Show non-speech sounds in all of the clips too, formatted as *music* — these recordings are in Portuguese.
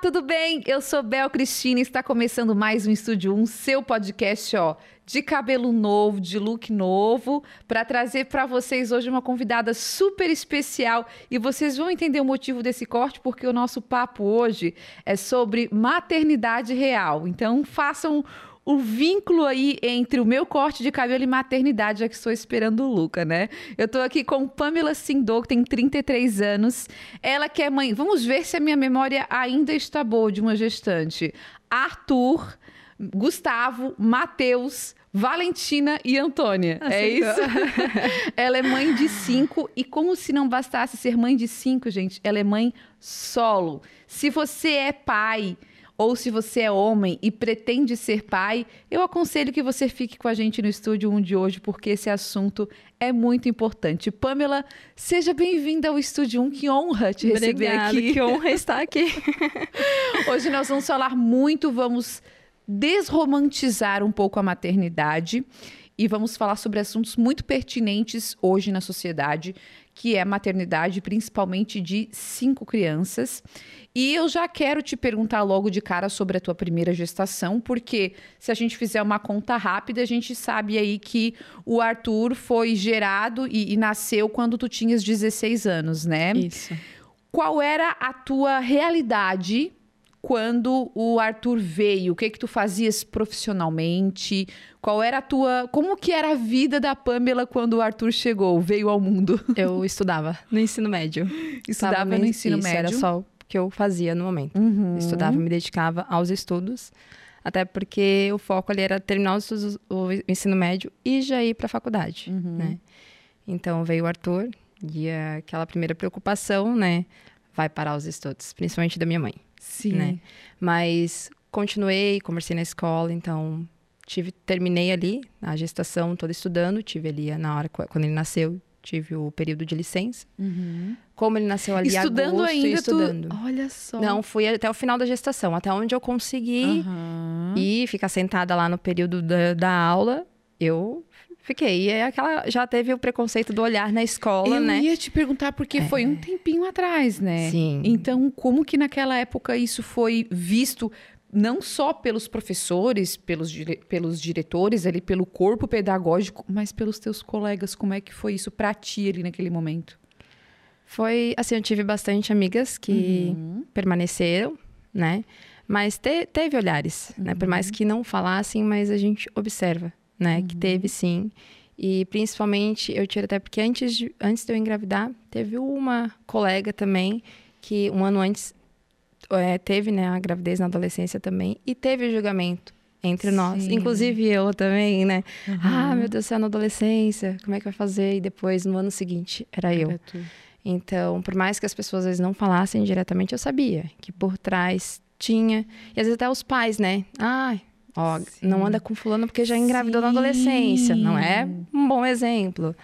tudo bem? Eu sou Bel Cristina e está começando mais um Estúdio 1, seu podcast, ó, de cabelo novo, de look novo, para trazer para vocês hoje uma convidada super especial e vocês vão entender o motivo desse corte porque o nosso papo hoje é sobre maternidade real. Então, façam o vínculo aí entre o meu corte de cabelo e maternidade, já que estou esperando o Luca, né? Eu tô aqui com Pamela Sindor, que tem 33 anos. Ela que é mãe. Vamos ver se a minha memória ainda está boa de uma gestante. Arthur, Gustavo, Matheus, Valentina e Antônia. É isso? *laughs* ela é mãe de cinco e como se não bastasse ser mãe de cinco, gente, ela é mãe solo. Se você é pai ou se você é homem e pretende ser pai, eu aconselho que você fique com a gente no estúdio 1 de hoje, porque esse assunto é muito importante. Pamela, seja bem-vinda ao estúdio 1, que honra te receber Obrigada, aqui. Que honra estar aqui. *laughs* hoje nós vamos falar muito, vamos desromantizar um pouco a maternidade e vamos falar sobre assuntos muito pertinentes hoje na sociedade, que é maternidade, principalmente de cinco crianças. E eu já quero te perguntar logo de cara sobre a tua primeira gestação, porque se a gente fizer uma conta rápida, a gente sabe aí que o Arthur foi gerado e, e nasceu quando tu tinhas 16 anos, né? Isso. Qual era a tua realidade quando o Arthur veio? O que que tu fazias profissionalmente? Qual era a tua, como que era a vida da Pamela quando o Arthur chegou, veio ao mundo? *laughs* Eu estudava no ensino médio. Estudava no ensino isso, médio. Era só o que eu fazia no momento. Uhum. Estudava, me dedicava aos estudos. Até porque o foco ali era terminar os estudos, o ensino médio e já ir para a faculdade, Uhum. né? Então veio o Arthur e aquela primeira preocupação, né? Vai parar os estudos, principalmente da minha mãe. Sim. né? Mas continuei, conversei na escola, então tive, terminei ali a gestação toda estudando, tive ali na hora quando ele nasceu, tive o período de licença. Uhum. Como ele nasceu ali Estudando agosto, ainda, estudando. tu... Olha só. Não, fui até o final da gestação, até onde eu consegui Aham. ir, ficar sentada lá no período da, da aula, eu fiquei. E é aquela, já teve o preconceito do olhar na escola, Eu né? ia te perguntar porque foi um tempinho atrás, né? Sim. Então, como que naquela época isso foi visto não só pelos professores, pelos, dire- pelos diretores ali, pelo corpo pedagógico, mas pelos teus colegas? Como é que foi isso pra ti ali naquele momento? Foi, assim, eu tive bastante amigas que Uhum. permaneceram, né? Mas te- teve olhares, né? Por mais que não falassem, mas a gente observa, né? Que teve sim. E principalmente, eu tiro até porque antes de, antes de eu engravidar, teve uma colega também que um ano antes é, teve né, a gravidez na adolescência também e teve o julgamento entre nós. Sim. Inclusive eu também, né? Ah, meu Deus do céu, na adolescência, como é que vai fazer? E depois, no ano seguinte, era eu. Tu. Então, por mais que as pessoas às vezes não falassem diretamente, eu sabia que por trás tinha. E às vezes até os pais, né? Ai, ó, Sim. não anda com fulano porque já engravidou na Sim. adolescência. Não é um bom exemplo.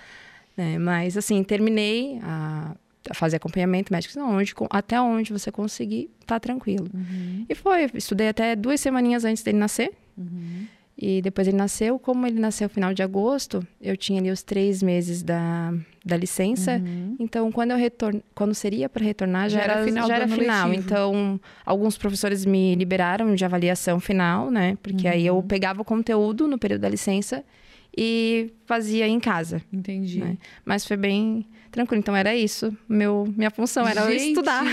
Né? Mas, assim, terminei a, a fazer acompanhamento médico. Não, onde, até onde você conseguir, tá tranquilo. Uhum. E foi, estudei até duas semaninhas antes dele nascer. Uhum. E depois ele nasceu, como ele nasceu no final de agosto, eu tinha ali os três meses da, da licença. Uhum. Então, quando eu retorno, quando seria para retornar, já, Já era final já era final. letivo. Então, alguns professores me liberaram de avaliação final, né? Porque aí Uhum. eu pegava o conteúdo no período da licença e fazia em casa, Entendi. né? Mas foi bem tranquilo. Então, era isso. Meu, minha função era Gente, estudar.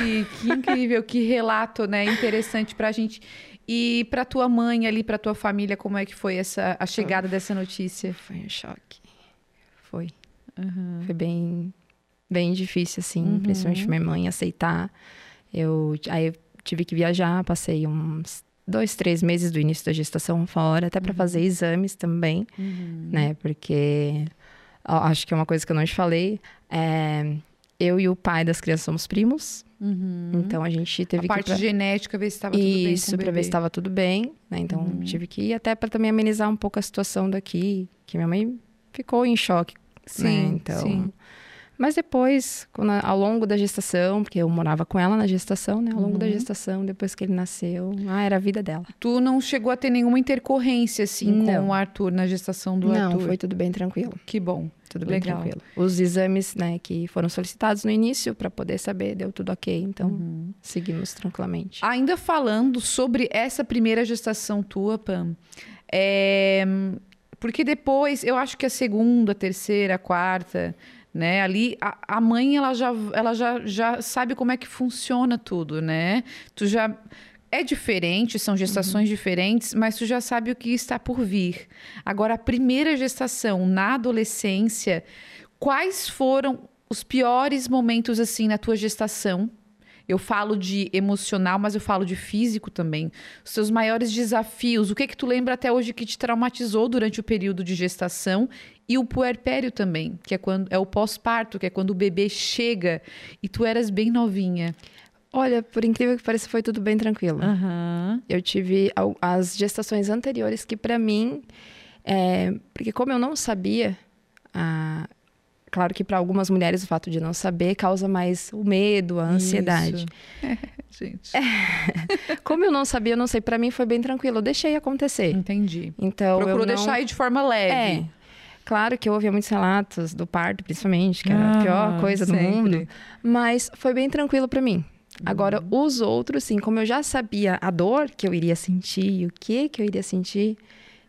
Que incrível, que relato, né? Interessante pra gente. E pra tua mãe ali, pra tua família, como é que foi essa a chegada dessa notícia? Foi um choque. Foi. Uhum. Foi bem, bem difícil, assim, Uhum. principalmente minha mãe aceitar. Eu, aí eu tive que viajar, passei uns dois, três meses do início da gestação fora, até para fazer exames também, Uhum. né? Porque ó, acho que é uma coisa que eu não te falei. é, eu e o pai das crianças somos primos, Uhum. então a gente teve a parte que ir pra... genética, ver se estava tudo bem Isso, para ver se estava tudo bem, né? Então Uhum. tive que ir até para também amenizar um pouco a situação daqui, que minha mãe ficou em choque Sim, né? Então, sim. Mas depois, quando, ao longo da gestação, porque eu morava com ela na gestação, né? Ao longo da gestação, depois que ele nasceu, ah, era a vida dela. Tu não chegou a ter nenhuma intercorrência, assim, Não. com o Arthur, na gestação do Não, Arthur? foi tudo bem tranquilo. Que bom. Tudo bem Legal. tranquilo. Os exames, né, que foram solicitados no início para poder saber, deu tudo ok. Então, Uhum. seguimos tranquilamente. Ainda falando sobre essa primeira gestação tua, Pam, é, porque depois, eu acho que a segunda, a terceira, a quarta, né? Ali, a, a mãe, ela, já, ela já, já sabe como é que funciona tudo, né? Tu já... É diferente, são gestações diferentes, mas tu já sabe o que está por vir. Agora, a primeira gestação na adolescência, quais foram os piores momentos, assim, na tua gestação? Eu falo de emocional, mas eu falo de físico também. Os seus maiores desafios, o que que tu lembra até hoje que te traumatizou durante o período de gestação e o puerpério também, que é quando é o pós-parto, que é quando o bebê chega e tu eras bem novinha. Olha, por incrível que pareça, foi tudo bem tranquilo. Aham. Eu tive as gestações anteriores que, para mim, é, porque como eu não sabia, ah, claro que para algumas mulheres o fato de não saber causa mais o medo, a ansiedade. Isso. Gente, *laughs* Como eu não sabia, eu não sei, para mim foi bem tranquilo. Eu deixei acontecer. entendi. Então, Procurou eu não... deixar aí de forma leve. É. Claro que eu ouvia muitos relatos do parto, principalmente, que era Ah, a pior coisa do sempre. mundo. Mas foi bem tranquilo para mim. Agora, Uhum. os outros, sim, como eu já sabia a dor que eu iria sentir, o que que eu iria sentir,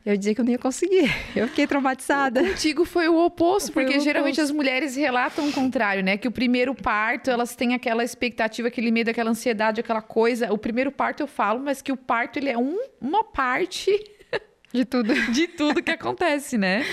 eu dizia que eu não ia conseguir. *laughs* Eu fiquei traumatizada. Contigo foi o oposto, Foi porque o geralmente oposto. as mulheres relatam o contrário, né? Que o primeiro parto, elas têm aquela expectativa, aquele medo, aquela ansiedade, aquela coisa. O primeiro parto eu falo, mas que o parto ele é um- uma parte *laughs* De tudo. de tudo que acontece, né?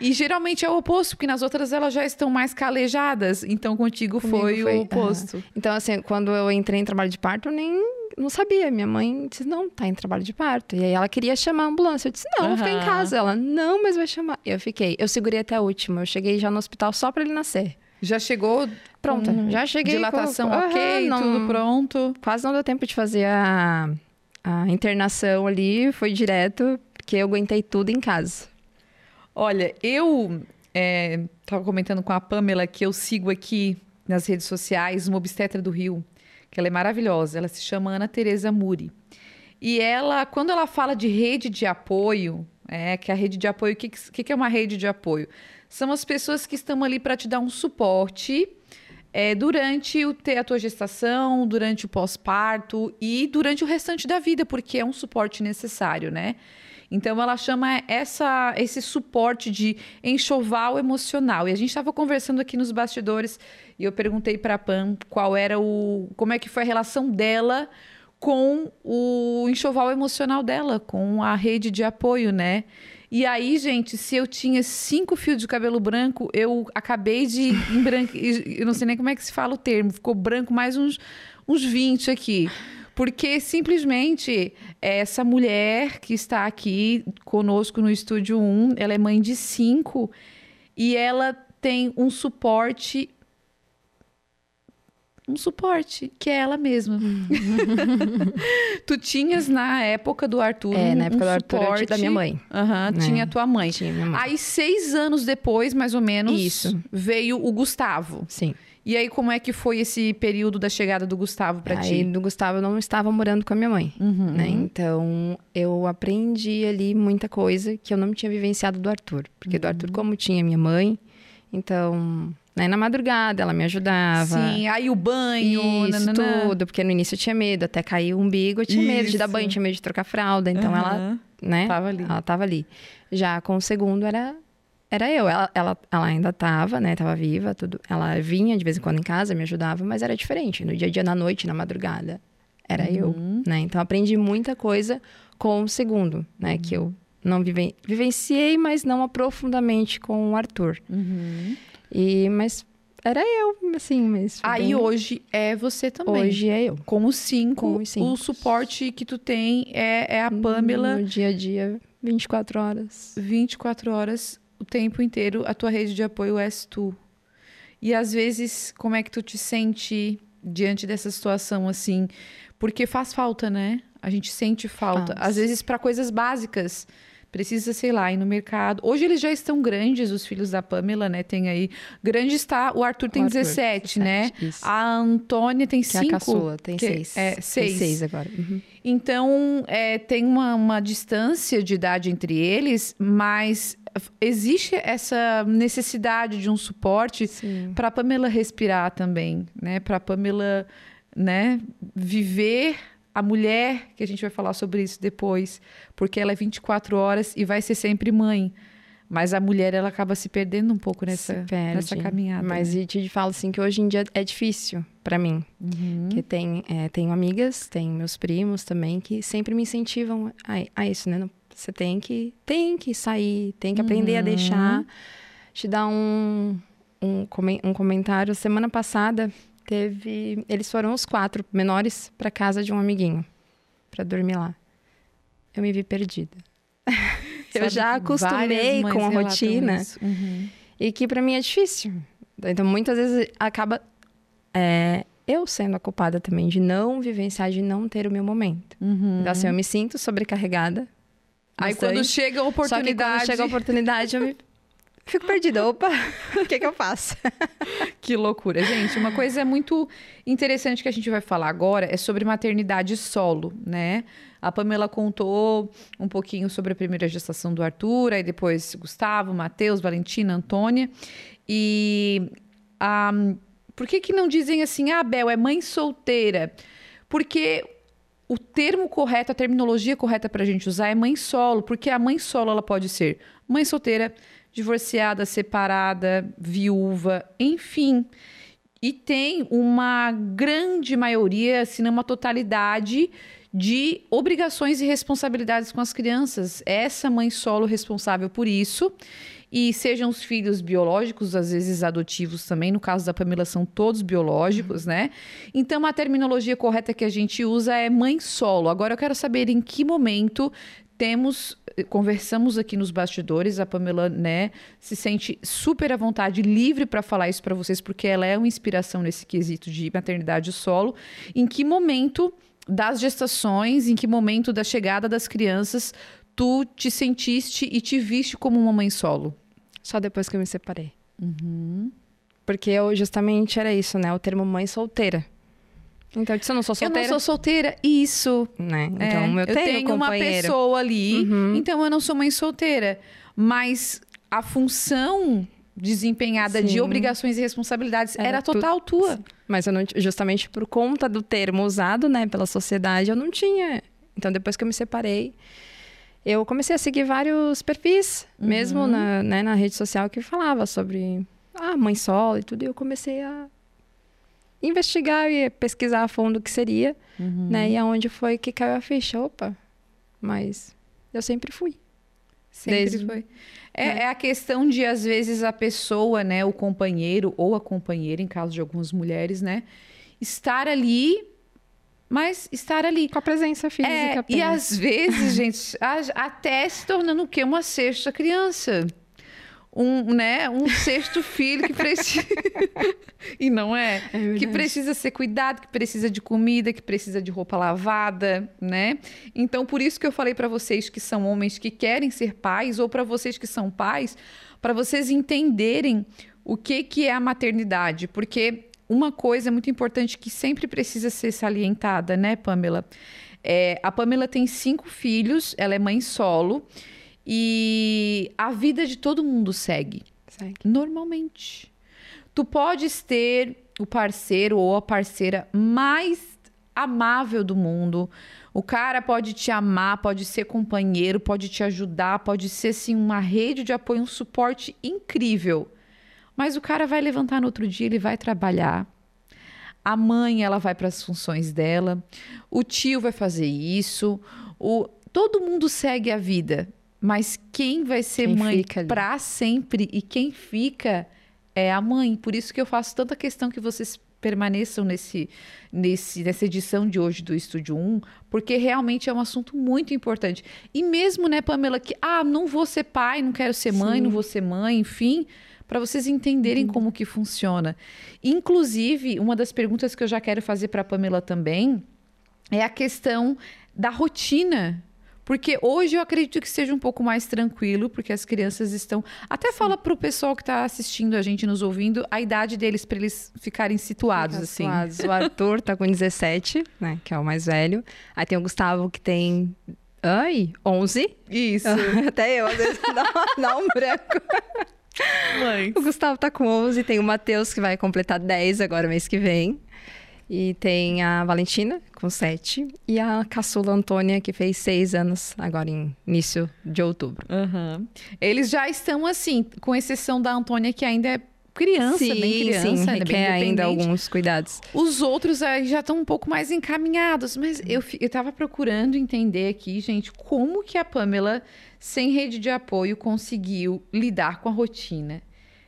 E geralmente é o oposto, porque nas outras elas já estão mais calejadas. Então contigo foi, foi, o oposto. Então, assim, quando eu entrei em trabalho de parto, nem não sabia. Minha mãe disse, não, tá em trabalho de parto. E aí ela queria chamar a ambulância. Eu disse, não, vou ficar em casa. Ela, não, mas vai chamar. Eu fiquei. Eu segurei até a última. Eu cheguei já no hospital só pra ele nascer. Já chegou Pronta, com já cheguei. dilatação com- ok, não- tudo pronto. Quase não deu tempo de fazer a, a internação ali. Foi direto, porque eu aguentei tudo em casa. Olha, eu estava comentando com a Pamela que eu sigo aqui nas redes sociais uma obstetra do Rio, que ela é maravilhosa. Ela se chama Ana Tereza Muri. E ela, quando ela fala de rede de apoio, é que a rede de apoio, o que, que, que é uma rede de apoio? São as pessoas que estão ali para te dar um suporte é, durante o, a tua gestação, durante o pós-parto e durante o restante da vida, porque é um suporte necessário, né? Então ela chama essa, esse suporte de enxoval emocional. E a gente estava conversando aqui nos bastidores e eu perguntei para a Pam qual era o, como é que foi a relação dela com o enxoval emocional dela, com a rede de apoio, né? E aí, gente, se eu tinha cinco fios de cabelo branco, eu acabei de embranque... Eu não sei nem como é que se fala o termo. Ficou branco mais uns, uns 20 aqui. Porque simplesmente essa mulher que está aqui conosco no Estúdio 1, ela é mãe de cinco e ela tem um suporte. Um suporte, que é ela mesma. *laughs* tu tinhas na época do Arthur. É, um- na época um do Arthur, eu suporte. tinha da minha mãe. Aham, né? tinha a tua mãe. Tinha minha mãe. Aí, seis anos depois, mais ou menos, Isso. veio o Gustavo. Sim. E aí, como é que foi esse período da chegada do Gustavo pra Aí ti? do Gustavo eu não estava morando com a minha mãe. Uhum. né? Então, eu aprendi ali muita coisa que eu não tinha vivenciado do Arthur. Porque do Uhum. Arthur, como tinha minha mãe, então, né, na madrugada ela me ajudava. Sim, aí o banho, Isso, nananã. tudo, porque no início eu tinha medo, até cair o umbigo, eu tinha medo de dar Isso. banho, tinha medo de trocar fralda, então ela, né, Tava ali. ela tava ali. Já com o segundo era era eu, ela, ela, ela ainda tava, né, tava viva, tudo. Ela vinha de vez em quando em casa, me ajudava, mas era diferente, no dia a dia, na noite, na madrugada, era eu, Uhum. né? Então aprendi muita coisa com o segundo, né, que eu não viven... vivenciei, mas não aprofundamente com o Arthur. Uhum. E mas era eu, assim, mas Aí bem- hoje é você também. hoje é eu. Com os cinco, Com os cinco. o suporte que tu tem é, é a Pamela No dia a dia, 24 horas. 24 horas, o tempo inteiro, a tua rede de apoio és tu. E às vezes, como é que tu te sente diante dessa situação assim? Porque faz falta, né? A gente sente falta. Faz. Às vezes para coisas básicas. precisa, sei lá, ir no mercado. Hoje eles já estão grandes, os filhos da Pamela, né? Tem aí. Grande está. O Arthur tem o Arthur, 17, 17, né? Isso. A Antônia tem 5. Que é a caçula, tem 6. É, 6. Tem 6 agora. Uhum. Então, é, tem uma, uma distância de idade entre eles, mas existe essa necessidade de um suporte para a Pamela respirar também, né? Para a Pamela, né, viver a mulher, que a gente vai falar sobre isso depois, porque ela é 24 horas e vai ser sempre mãe. Mas a mulher, ela acaba se perdendo um pouco nessa, nessa caminhada. Mas né? te falo assim que hoje em dia é difícil para mim. Uhum. Que tem, é, tenho amigas, tenho meus primos também, que sempre me incentivam a, a isso, né? Você tem que, tem que sair, tem que aprender uhum. a deixar. Te dar um, um, um comentário. Semana passada, teve. Eles foram os quatro menores para casa de um amiguinho para dormir lá. Eu me vi perdida. *laughs* eu já acostumei com a rotina uhum. e que para mim é difícil. Então muitas vezes acaba é, eu sendo a culpada também de não vivenciar, de não ter o meu momento. Uhum. Então assim, eu me sinto sobrecarregada. Aí bastante, quando chega a oportunidade, só que quando chega a oportunidade eu me fico perdida. Opa, *laughs* o que, que eu faço? *laughs* que loucura. Gente, uma coisa muito interessante que a gente vai falar agora é sobre maternidade solo, né? A Pamela contou um pouquinho sobre a primeira gestação do Arthur, aí depois Gustavo, Matheus, Valentina, Antônia. E um, por que, que não dizem assim, ah, Bel, é mãe solteira? Porque o termo correto, a terminologia correta para a gente usar é mãe solo, porque a mãe solo ela pode ser mãe solteira, divorciada, separada, viúva, enfim. E tem uma grande maioria, se não uma totalidade, de obrigações e responsabilidades com as crianças. Essa mãe solo responsável por isso. E sejam os filhos biológicos, às vezes adotivos também, no caso da Pamela são todos biológicos, né? Então a terminologia correta que a gente usa é mãe solo. Agora eu quero saber em que momento temos conversamos aqui nos bastidores, a Pamela, né, se sente super à vontade, livre para falar isso para vocês, porque ela é uma inspiração nesse quesito de maternidade solo. Em que momento das gestações, em que momento da chegada das crianças tu te sentiste e te viste como uma mãe solo? Só depois que eu me separei. Uhum. Porque eu justamente era isso, né? O termo mãe solteira. Então, se eu não sou solteira. Eu não sou solteira, isso. Né? Então, é, eu tenho, eu tenho uma pessoa ali, uhum. então eu não sou mãe solteira. Mas a função desempenhada Sim. de obrigações e responsabilidades era, era total tu... tua. Mas eu não, justamente por conta do termo usado, né, pela sociedade, eu não tinha. Então, depois que eu me separei, eu comecei a seguir vários perfis, uhum. mesmo na, né, na rede social, que falava sobre ah, mãe solo e tudo. E eu comecei a investigar e pesquisar a fundo o que seria, uhum. né? E aonde foi que caiu a ficha. Opa, mas eu sempre fui. Sempre Desde... foi. É, é. é, a questão de, às vezes, a pessoa, né, o companheiro ou a companheira, em caso de algumas mulheres, né, estar ali, mas estar ali. Com a presença física. É, e às vezes, *laughs* gente, até se tornando o quê? Uma sexta criança um, né, um sexto filho que precisa. *laughs* e não é? é que precisa ser cuidado, que precisa de comida, que precisa de roupa lavada, né? Então, por isso que eu falei para vocês que são homens que querem ser pais, ou para vocês que são pais, para vocês entenderem o que, que é a maternidade. Porque uma coisa muito importante que sempre precisa ser salientada, né, Pamela? É, a Pamela tem cinco filhos, ela é mãe solo. E a vida de todo mundo segue. Segue. Normalmente. Tu podes ter o parceiro ou a parceira mais amável do mundo. O cara pode te amar, pode ser companheiro, pode te ajudar, pode ser sim uma rede de apoio, um suporte incrível. Mas o cara vai levantar no outro dia, ele vai trabalhar. A mãe, ela vai para as funções dela. O tio vai fazer isso. O todo mundo segue a vida. Mas quem vai ser quem mãe para sempre e quem fica é a mãe. Por isso que eu faço tanta questão que vocês permaneçam nesse, nesse, nessa edição de hoje do Estúdio 1, porque realmente é um assunto muito importante. E mesmo, né, Pamela, que, ah, não vou ser pai, não quero ser mãe, Sim. não vou ser mãe, enfim, para vocês entenderem uhum. como que funciona. Inclusive, uma das perguntas que eu já quero fazer para a Pamela também é a questão da rotina Porque hoje eu acredito que seja um pouco mais tranquilo, porque as crianças estão. Até Sim. fala pro pessoal que está assistindo a gente, nos ouvindo, a idade deles para eles ficarem situados, Fica assim. Situados. O *laughs* Arthur tá com 17, né? Que é o mais velho. Aí tem o Gustavo que tem. Ai, 11? Isso. *laughs* Até eu, às vezes, *laughs* dá, dá um branco. Mãe. O Gustavo tá com 11, tem o Matheus que vai completar 10 agora mês que vem. E tem a Valentina, com 7. E a caçula Antônia, que fez 6 anos, agora em início de outubro. Uhum. Eles já estão assim, com exceção da Antônia, que ainda é criança, sim, bem criança, sim, ainda bem ainda alguns cuidados. Os outros aí já estão um pouco mais encaminhados, mas eu eu estava procurando entender aqui, gente, como que a Pamela, sem rede de apoio, conseguiu lidar com a rotina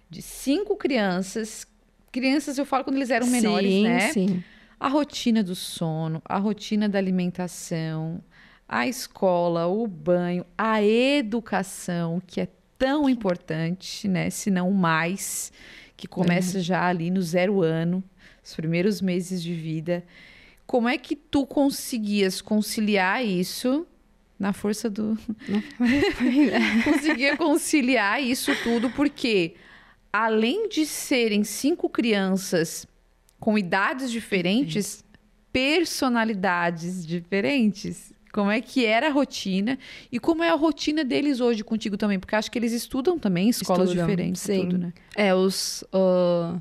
de cinco crianças crianças, eu falo quando eles eram menores, sim, né? Sim. A rotina do sono, a rotina da alimentação, a escola, o banho, a educação, que é tão importante, né? Se não mais, que começa é. já ali no zero ano, os primeiros meses de vida. Como é que tu conseguias conciliar isso na força do. *laughs* Conseguia conciliar isso tudo, porque além de serem cinco crianças com idades diferentes, personalidades diferentes. Como é que era a rotina e como é a rotina deles hoje contigo também? Porque acho que eles estudam também em escolas estudam, diferentes, sim. Tudo, né? É, os. Uh,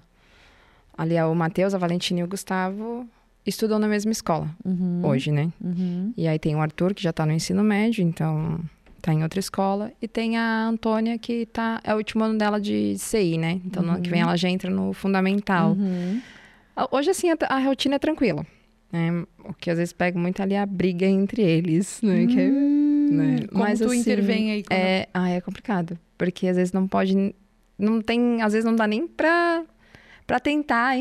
ali, é o Matheus, a Valentina e o Gustavo estudam na mesma escola uhum. hoje, né? Uhum. E aí tem o Arthur, que já está no ensino médio, então tá em outra escola. E tem a Antônia, que tá, é o último ano dela de CI, né? Então, uhum. no ano que vem uhum. ela já entra no fundamental. Uhum. Hoje, assim, a, a, rotina é tranquila. Né? O que às vezes pega muito ali é a briga entre eles, né? Que, hum, né? Como Mas, tu assim, intervém aí? Como... É, ah, é complicado. Porque às vezes não pode... Não tem... Às vezes não dá nem pra, pra tentar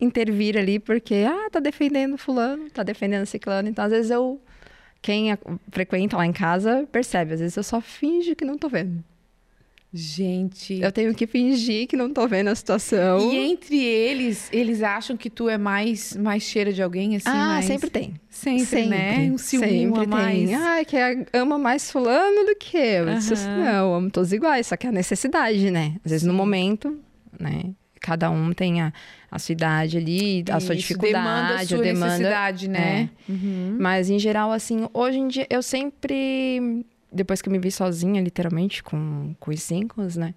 intervir ali, porque, ah, tá defendendo fulano, tá defendendo ciclano. Então, às vezes eu quem frequenta lá em casa percebe. Às vezes eu só finjo que não tô vendo. Gente. Eu tenho que fingir que não tô vendo a situação. E entre eles, eles acham que tu é mais, mais cheira de alguém, assim? Ah, mais... sempre tem. Sempre, sempre, né? Um ciúme sempre a mais. Tem. Ah, que é, ama mais fulano do que eu. Uhum. Disse, não, eu amo todos iguais, só que é a necessidade, né? Às vezes no momento, né? Cada um tem a, a sua idade ali, a sua dificuldade, demanda a, sua a demanda. né? É. Uhum. Mas em geral, assim, hoje em dia eu sempre, depois que eu me vi sozinha, literalmente, com, com os cinco, né?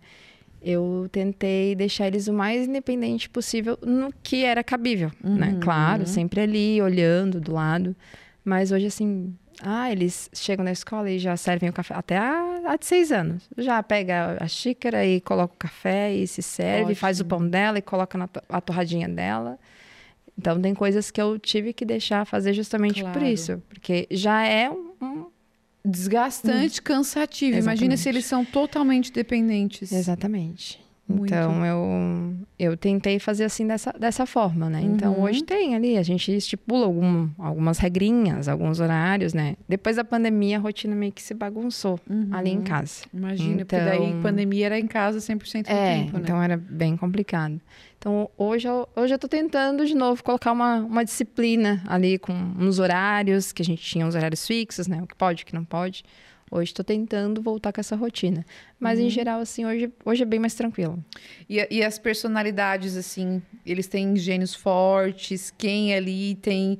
Eu tentei deixar eles o mais independente possível no que era cabível, né? uhum. né? Claro, sempre ali, olhando do lado. Mas hoje, assim, ah, eles chegam na escola e já servem o café. Até a, a de seis anos. Já pega a xícara e coloca o café e se serve, Ótimo. faz o pão dela e coloca na a torradinha dela. Então, tem coisas que eu tive que deixar fazer justamente claro. por isso. Porque já é um. um Desgastante, hum. cansativo. Exatamente. Imagina se eles são totalmente dependentes. Exatamente. Muito. Então eu, eu tentei fazer assim dessa, dessa forma, né? Então uhum. hoje tem ali, a gente estipula algum, algumas regrinhas, alguns horários, né? Depois da pandemia a rotina meio que se bagunçou uhum. ali em casa. Imagina, então, porque daí então pandemia era em casa 100% do é, tempo, né? Então era bem complicado. Então hoje eu, hoje eu tô tentando de novo colocar uma, uma disciplina ali com uns horários, que a gente tinha uns horários fixos, né? O que pode, o que não pode. Hoje estou tentando voltar com essa rotina. Mas, uhum. em geral, assim, hoje, hoje é bem mais tranquilo. E, e as personalidades, assim, eles têm gênios fortes? Quem ali tem...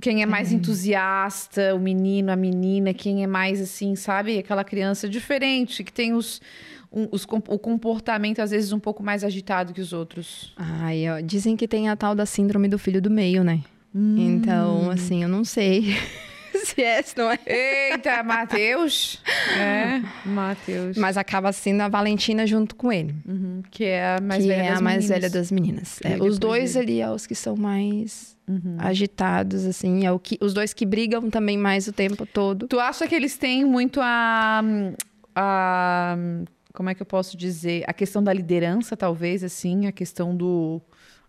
Quem é mais uhum. entusiasta, o menino, a menina, quem é mais assim, sabe? Aquela criança diferente, que tem os, os, o comportamento, às vezes, um pouco mais agitado que os outros. Ai, ó, dizem que tem a tal da síndrome do filho do meio, né? Hum. Então, assim, eu não sei. *laughs* *laughs* se é, não é. Eita, Matheus. É, Matheus. Mas acaba sendo a Valentina junto com ele. Uhum, que é a mais que velha é das a mais velha das meninas. É, os dois ali é os que são mais uhum. agitados, assim. É o que, os dois que brigam também mais o tempo todo. Tu acha que eles têm muito a... a como é que eu posso dizer? A questão da liderança, talvez, assim. A questão do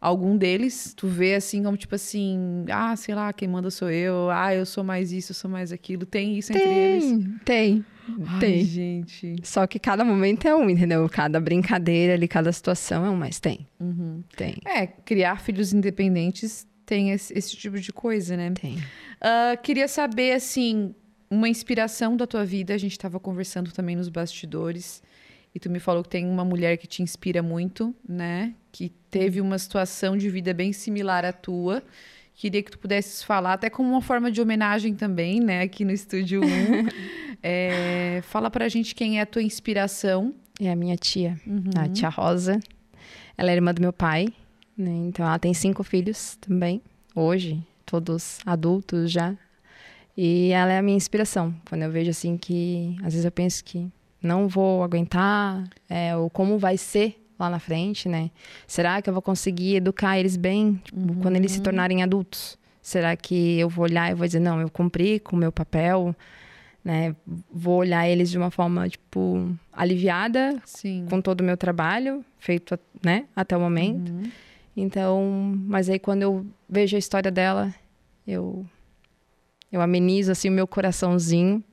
algum deles, tu vê assim como tipo assim, ah, sei lá, quem manda sou eu, ah, eu sou mais isso, eu sou mais aquilo. Tem isso tem, entre eles? Tem. Ai, tem. gente. Só que cada momento é um, entendeu? Cada brincadeira ali, cada situação é um, mas tem. Uhum. Tem. É, criar filhos independentes tem esse, esse, tipo de coisa, né? Tem. Uh, queria saber, assim, uma inspiração da tua vida. A gente estava conversando também nos bastidores. E tu me falou que tem uma mulher que te inspira muito, né? Que teve uma situação de vida bem similar à tua. Queria que tu pudesses falar, até como uma forma de homenagem também, né? Aqui no Estúdio 1. *laughs* é, fala pra gente quem é a tua inspiração. É a minha tia, uhum. a tia Rosa. Ela é irmã do meu pai, né? Então ela tem cinco filhos também, hoje, todos adultos já. E ela é a minha inspiração. Quando eu vejo assim que, às vezes eu penso que não vou aguentar, é, ou como vai ser lá na frente, né? Será que eu vou conseguir educar eles bem tipo, uhum. quando eles se tornarem adultos? Será que eu vou olhar e vou dizer, não, eu cumpri com o meu papel, né? Vou olhar eles de uma forma, tipo, aliviada Sim. com todo o meu trabalho feito, né, até o momento. Uhum. Então, mas aí quando eu vejo a história dela, eu eu amenizo assim o meu coraçãozinho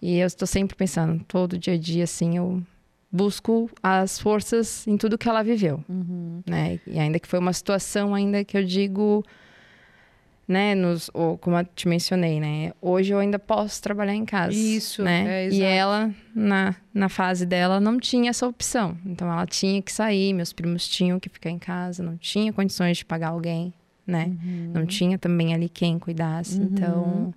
e eu estou sempre pensando, todo dia a dia, assim, eu busco as forças em tudo que ela viveu, uhum. né? E ainda que foi uma situação, ainda que eu digo, né, nos, ou, como eu te mencionei, né? Hoje eu ainda posso trabalhar em casa. Isso, né? É, e ela, na, na fase dela, não tinha essa opção. Então ela tinha que sair, meus primos tinham que ficar em casa, não tinha condições de pagar alguém, né? Uhum. Não tinha também ali quem cuidasse. Uhum. Então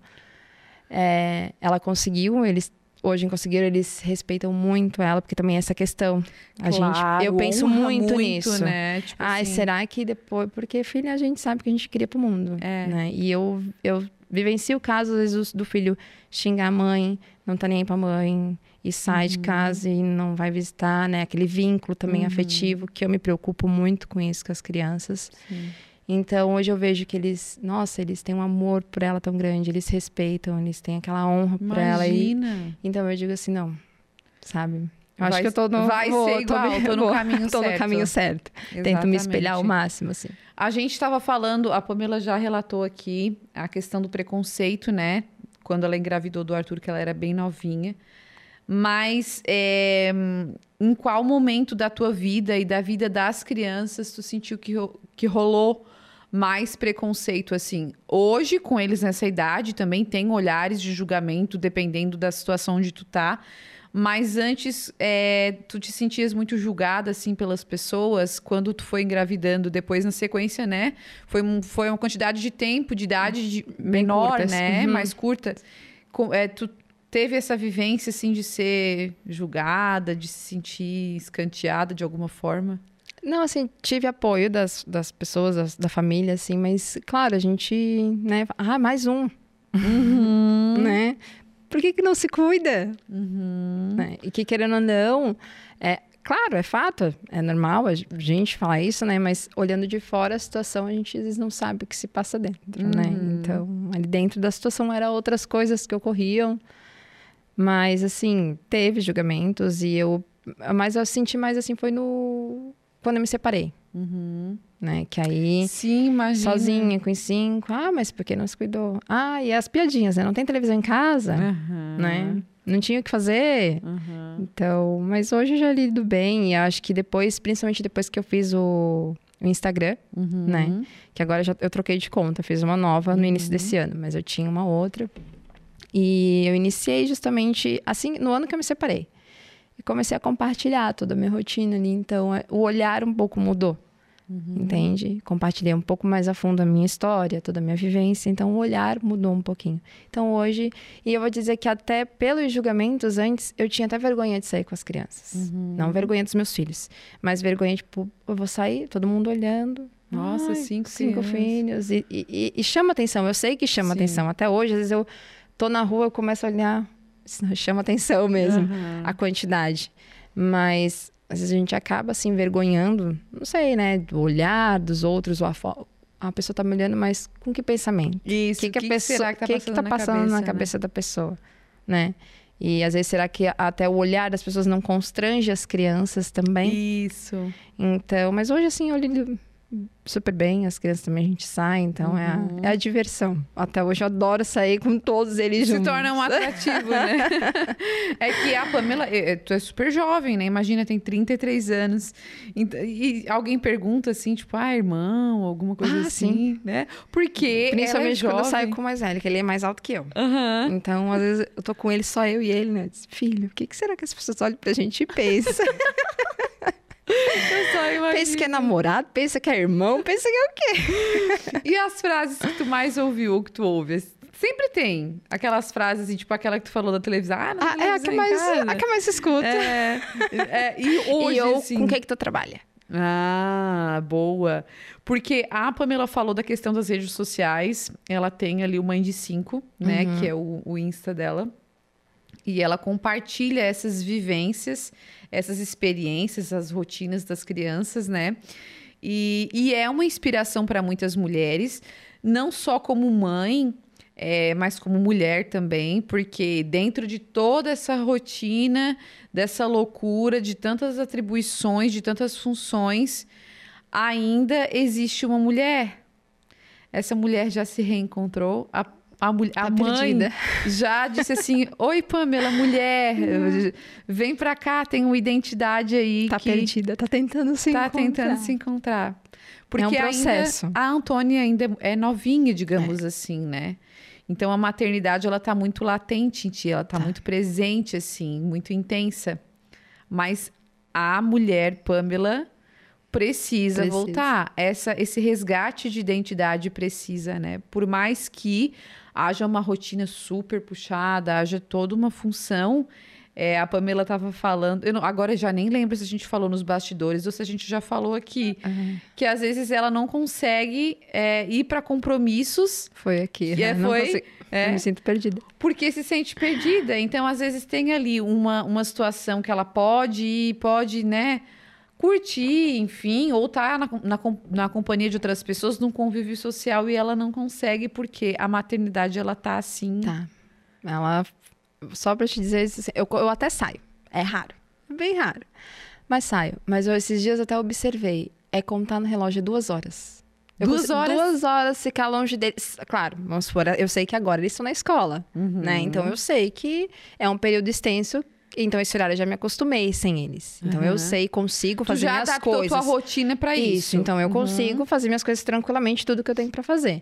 é, ela conseguiu, eles hoje conseguiram, eles respeitam muito ela, porque também é essa questão. A claro, gente, eu penso muito, muito, nisso. Né? Tipo Ai, assim... será que depois, porque filha a gente sabe que a gente cria pro mundo, é. né? E eu eu vivencio o caso às vezes do filho xingar a mãe, não tá nem aí pra mãe e sai uhum. de casa e não vai visitar, né? Aquele vínculo também uhum. afetivo que eu me preocupo muito com isso com as crianças. Sim. Então hoje eu vejo que eles, nossa, eles têm um amor por ela tão grande, eles respeitam, eles têm aquela honra por ela. E, então eu digo assim, não, sabe? Eu acho vai, que eu tô no, vai vou, ser igual, tô, tô no *laughs* caminho tô certo. no caminho certo. Exatamente. Tento me espelhar ao máximo, assim. A gente estava falando, a Pamela já relatou aqui a questão do preconceito, né? Quando ela engravidou do Arthur, que ela era bem novinha. Mas é, em qual momento da tua vida e da vida das crianças tu sentiu que, que rolou mais preconceito, assim. Hoje, com eles nessa idade, também tem olhares de julgamento, dependendo da situação onde tu tá. Mas antes, é, tu te sentias muito julgada, assim, pelas pessoas quando tu foi engravidando. Depois, na sequência, né? Foi, um, foi uma quantidade de tempo, de idade de, menor, curtas. né? Uhum. Mais curta. Com, é, tu teve essa vivência, assim, de ser julgada, de se sentir escanteada de alguma forma? Não, assim, tive apoio das, das pessoas, das, da família, assim, mas, claro, a gente, né, ah, mais um, uhum. *laughs* né? Por que que não se cuida? Uhum. Né? E que, querendo ou não, é, claro, é fato, é normal a gente falar isso, né? Mas olhando de fora a situação, a gente às vezes não sabe o que se passa dentro, né? uhum. né? Então, ali dentro da situação eram outras coisas que ocorriam, mas, assim, teve julgamentos e eu... Mas eu senti mais, assim, foi no quando eu me separei. Uhum. Né? Que aí. Sim, imagina. Sozinha, com cinco. Ah, mas por que não se cuidou? Ah, e as piadinhas, né? Não tem televisão em casa, uhum. né? Não tinha o que fazer. Uhum. Então, mas hoje eu já lido bem. E acho que depois, principalmente depois que eu fiz o, o Instagram, uhum. né? Que agora já, eu troquei de conta. Fiz uma nova no início desse ano, mas eu tinha uma outra. E eu iniciei justamente assim, no ano que eu me separei e comecei a compartilhar toda a minha rotina ali. Então, é, o olhar um pouco mudou, uhum. entende? Compartilhei um pouco mais a fundo a minha história, toda a minha vivência. Então, o olhar mudou um pouquinho. Então, hoje, e eu vou dizer que até pelos julgamentos antes, eu tinha até vergonha de sair com as crianças. Uhum. Não vergonha dos meus filhos, mas vergonha, tipo, eu vou sair, todo mundo olhando. Nossa, Ai, cinco, cinco filhos. E, e, e, chama atenção, eu sei que chama Sim. atenção. Até hoje, às vezes eu tô na rua, eu começo a olhar chama atenção mesmo uhum. a quantidade. Mas às vezes a gente acaba assim envergonhando, não sei, né, do olhar dos outros, ou a, a pessoa tá me olhando, mas com que pensamento? Isso, que, que, que a pessoa, será que tá que passando, que tá na, passando cabeça, na cabeça né? da pessoa, né? E às vezes será que até o olhar das pessoas não constrange as crianças também? Isso. Então, mas hoje assim eu lido super bem, as crianças também a gente sai, então uhum. é, a, é, a, diversão. Até hoje eu adoro sair com todos eles Se juntos. Se torna um *laughs* atrativo, né? é que a Pamela, é, é, tu é super jovem, né? Imagina, tem 33 anos. E, e alguém pergunta assim, tipo, ah, irmão, alguma coisa ah, assim, sim. né? Porque Principalmente é quando eu saio com o mais velho, que ele é mais alto que eu. Uhum. Então, às vezes, eu tô com ele, só eu e ele, né? Diz, Filho, o que, que será que as pessoas olham pra gente e pensam? *laughs* Pensa que é namorado, pensa que é irmão, pensa que é o quê? *laughs* e as frases que tu mais ouviu, que tu ouve? Sempre tem aquelas frases, assim, tipo aquela que tu falou da televisão. Ah, ah é a que, mais, a que mais escuta. É, é, e *laughs* hoje, e eu, assim... com quem que tu trabalha? Ah, boa. Porque a Pamela falou da questão das redes sociais. Ela tem ali o Mãe de Cinco, né? Uhum. Que é o, o Insta dela. E ela compartilha essas vivências, essas experiências, as rotinas das crianças, né? E, e é uma inspiração para muitas mulheres, não só como mãe, é, mas como mulher também, porque dentro de toda essa rotina, dessa loucura, de tantas atribuições, de tantas funções, ainda existe uma mulher. Essa mulher já se reencontrou. A a, mulher, tá a mãe perdida. já disse assim: Oi, Pamela, mulher, vem pra cá, tem uma identidade aí. Tá perdida, tá tentando se tá encontrar. Tá tentando se encontrar. Porque é um processo. a Antônia ainda é novinha, digamos é. assim, né? Então a maternidade ela tá muito latente em ti, ela tá, tá. muito presente assim, muito intensa. Mas a mulher Pamela precisa, precisa, voltar. Essa, esse resgate de identidade precisa, né? Por mais que haja uma rotina super puxada, haja toda uma função. É, a Pamela estava falando, eu não, agora já nem lembro se a gente falou nos bastidores ou se a gente já falou aqui, uhum. que às vezes ela não consegue é, ir para compromissos. Foi aqui. E é, foi, é, eu me sinto perdida. Porque se sente perdida. Então, às vezes, tem ali uma, uma situação que ela pode ir, pode, né? Curtir, enfim, ou tá na, na, na, companhia de outras pessoas num convívio social e ela não consegue porque a maternidade ela tá assim. Tá. Ela só para te dizer, assim, eu, eu até saio. É raro, bem raro. Mas saio. Mas eu, esses dias até observei. É contar no relógio duas horas. Eu duas consigo, horas? Duas horas ficar longe deles. Claro, vamos supor, eu sei que agora eles estão na escola, uhum. né? Então eu sei que é um período extenso então, esse horário eu já me acostumei sem eles. Então, uhum. eu sei, consigo fazer minhas coisas. Tu já adaptou tua rotina para isso. Isso. Então, eu uhum. consigo fazer minhas coisas tranquilamente, tudo que eu tenho para fazer.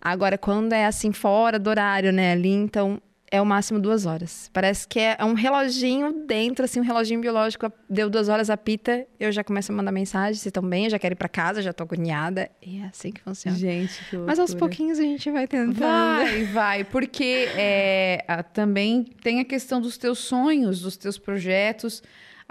Agora, quando é assim, fora do horário, né, ali, então é o máximo duas horas. Parece que é um reloginho dentro, assim, um reloginho biológico. Deu duas horas, apita, eu já começo a mandar mensagem, se estão bem, eu já quero ir para casa, já tô agoniada. E é assim que funciona. Gente, que Mas aos pouquinhos a gente vai tentando. Vai, vai. Porque é, também tem a questão dos teus sonhos, dos teus projetos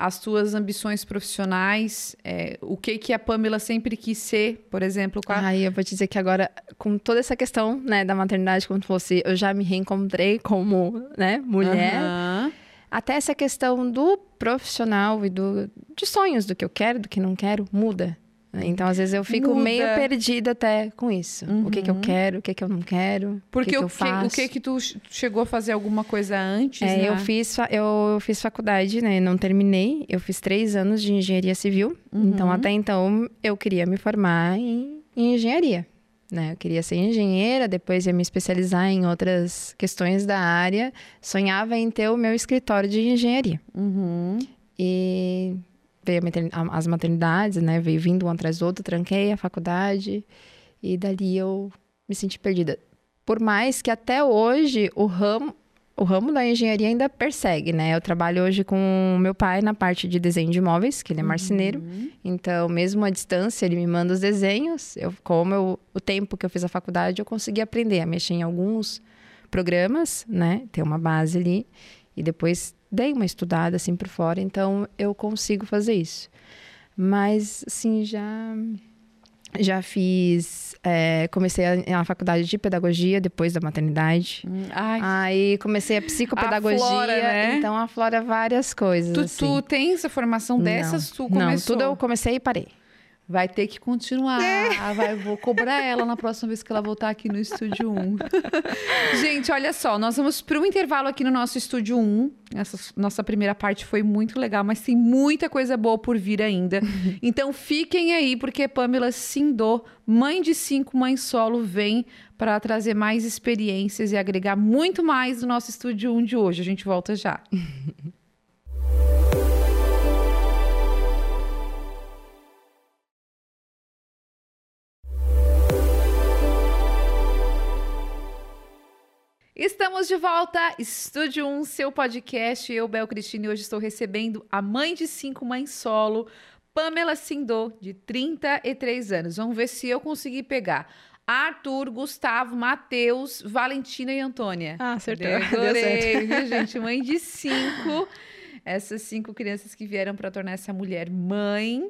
as tuas ambições profissionais, é, o que que a Pamela sempre quis ser, por exemplo. Com a... Ai, eu vou te dizer que agora, com toda essa questão, né, da maternidade, como fosse, eu já me reencontrei como, né, mulher. Uhum. Até essa questão do profissional e do, de sonhos, do que eu quero, do que não quero, muda. Então, às vezes, eu fico Muda. meio perdida até com isso. Uhum. O que, que eu uhum. quero, o que, que eu não quero. Porque o que, que eu faço. o que que tu chegou a fazer alguma coisa antes? É, né? eu, fiz, eu fiz faculdade, né? Não terminei. Eu fiz três anos de engenharia civil. Uhum. Então, até então, eu queria me formar em, em engenharia. Né? Eu queria ser engenheira, depois ia me especializar em outras questões da área. Sonhava em ter o meu escritório de engenharia. Uhum. E veio as maternidades, né? Veio vindo um atrás do outro, tranquei a faculdade e dali eu me senti perdida. Por mais que até hoje o ramo, o ramo da engenharia ainda persegue, né? Eu trabalho hoje com meu pai na parte de desenho de imóveis, que ele é marceneiro. Uhum. Então, mesmo à distância, ele me manda os desenhos. Eu, como eu, o tempo que eu fiz a faculdade, eu consegui aprender a mexer em alguns programas, né? Ter uma base ali. E depois dei uma estudada assim por fora, então eu consigo fazer isso. Mas, assim, já já fiz. É, comecei a, a, faculdade de pedagogia depois da maternidade. Hum, ai. Aí comecei a psicopedagogia. Aflora, né? Então aflora várias coisas. Tu, assim. tu tens a formação dessas? Não, tu começou? Não, tudo eu comecei e parei. Vai ter que continuar. É. Vai, vou cobrar ela na próxima vez que ela voltar aqui no Estúdio 1. *laughs* Gente, olha só, nós vamos para um intervalo aqui no nosso Estúdio 1. Essa nossa primeira parte foi muito legal, mas tem muita coisa boa por vir ainda. *laughs* então fiquem aí, porque Pamela Sindô, mãe de cinco, mãe solo, vem para trazer mais experiências e agregar muito mais no nosso Estúdio 1 de hoje. A gente volta já. *laughs* Estamos de volta, Estúdio 1, seu podcast. Eu, Bel Cristina, e hoje estou recebendo a mãe de cinco, mãe solo, Pamela Sindô, de 33 anos. Vamos ver se eu consegui pegar. Arthur, Gustavo, Matheus, Valentina e Antônia. Ah, acertou. *laughs* Adorei, viu, gente? Mãe de cinco. Essas cinco crianças que vieram para tornar essa mulher mãe,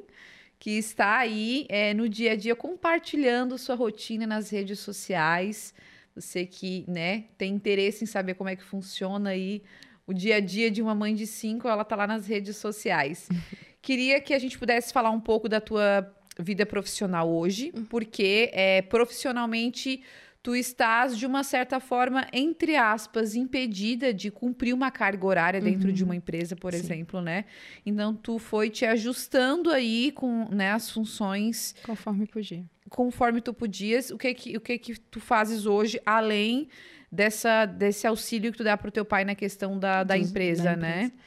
que está aí é, no dia a dia compartilhando sua rotina nas redes sociais você que, né, tem interesse em saber como é que funciona aí o dia a dia de uma mãe de cinco, ela tá lá nas redes sociais. *laughs* Queria que a gente pudesse falar um pouco da tua vida profissional hoje, uhum. porque é, profissionalmente tu estás, de uma certa forma, entre aspas, impedida de cumprir uma carga horária dentro uhum. de uma empresa, por Sim. exemplo, né? Então, tu foi te ajustando aí com né, as funções... Conforme podia. Conforme tu podias. O que que, o que que tu fazes hoje, além dessa, desse auxílio que tu dá para o teu pai na questão da, da, empresa, da né? empresa, né?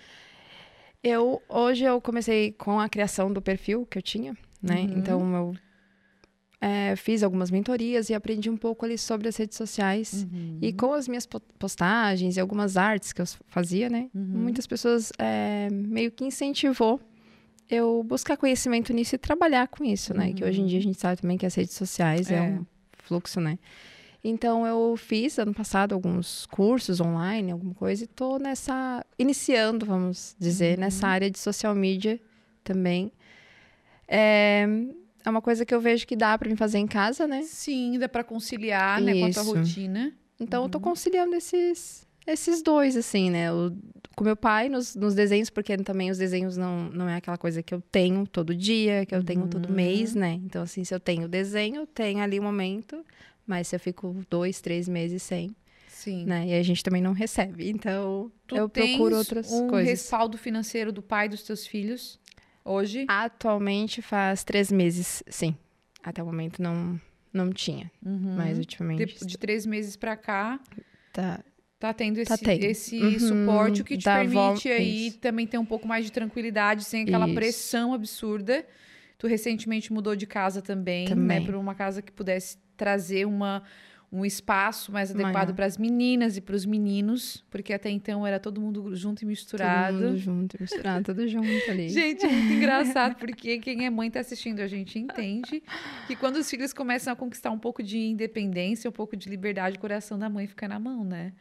Eu, hoje eu comecei com a criação do perfil que eu tinha, né? Uhum. Então, eu é, fiz algumas mentorias e aprendi um pouco ali sobre as redes sociais. Uhum. E com as minhas postagens e algumas artes que eu fazia, né? Uhum. Muitas pessoas é, meio que incentivou eu buscar conhecimento nisso e trabalhar com isso, né? Que hoje em dia a gente sabe também que as redes sociais é, é um fluxo, né? Então eu fiz ano passado alguns cursos online, alguma coisa, e tô nessa. iniciando, vamos dizer, uhum. nessa área de social media também. É, é uma coisa que eu vejo que dá para mim fazer em casa, né? Sim, dá para conciliar, Isso. né, com a tua rotina. Então uhum. eu tô uhum. conciliando esses esses dois, assim, né? O, com meu pai nos, nos, desenhos, porque também os desenhos não, não é aquela coisa que eu tenho todo dia, que eu tenho uhum. todo mês, né? Então, assim, se eu tenho desenho, tem ali o um momento, mas se eu fico dois, três meses sem, Sim. Né? E a gente também não recebe. Então, tu eu procuro outras um coisas. respaldo financeiro do pai dos teus filhos? Hoje? Atualmente faz três meses, sim. Até o momento não, não tinha. Uhum. Mas ultimamente. De, de três meses para cá. Tá. Tá tendo esse, tá tendo. esse uhum. suporte, o que te permite aí isso. também ter um pouco mais de tranquilidade, sem aquela isso. pressão absurda. Tu recentemente mudou de casa também, né, também. né? Para uma casa que pudesse trazer uma um espaço mais adequado para as meninas e para os meninos, porque até então era todo mundo junto e misturado. Todo mundo junto, misturado, tudo *laughs* junto ali. Gente, é muito *laughs* engraçado, porque quem é mãe está assistindo a gente entende que quando os filhos começam a conquistar um pouco de independência, um pouco de liberdade, o coração da mãe fica na mão, né?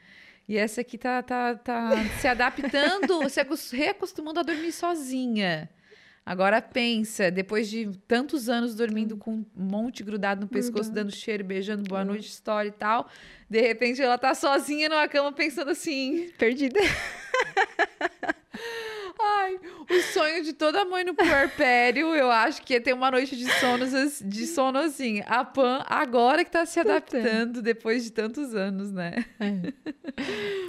E essa aqui tá, tá, tá se adaptando, *laughs* se reacostumando a dormir sozinha. Agora pensa, depois de tantos anos dormindo com um monte grudado no pescoço, dando cheiro, beijando, boa noite, história e tal, de repente ela tá sozinha numa cama pensando assim, perdida. *laughs* Ai, o sonho de toda mãe no puerpério, eu acho que é ter uma noite de sono, de sono assim. A Pan agora que tá se adaptando depois de tantos anos, né? É.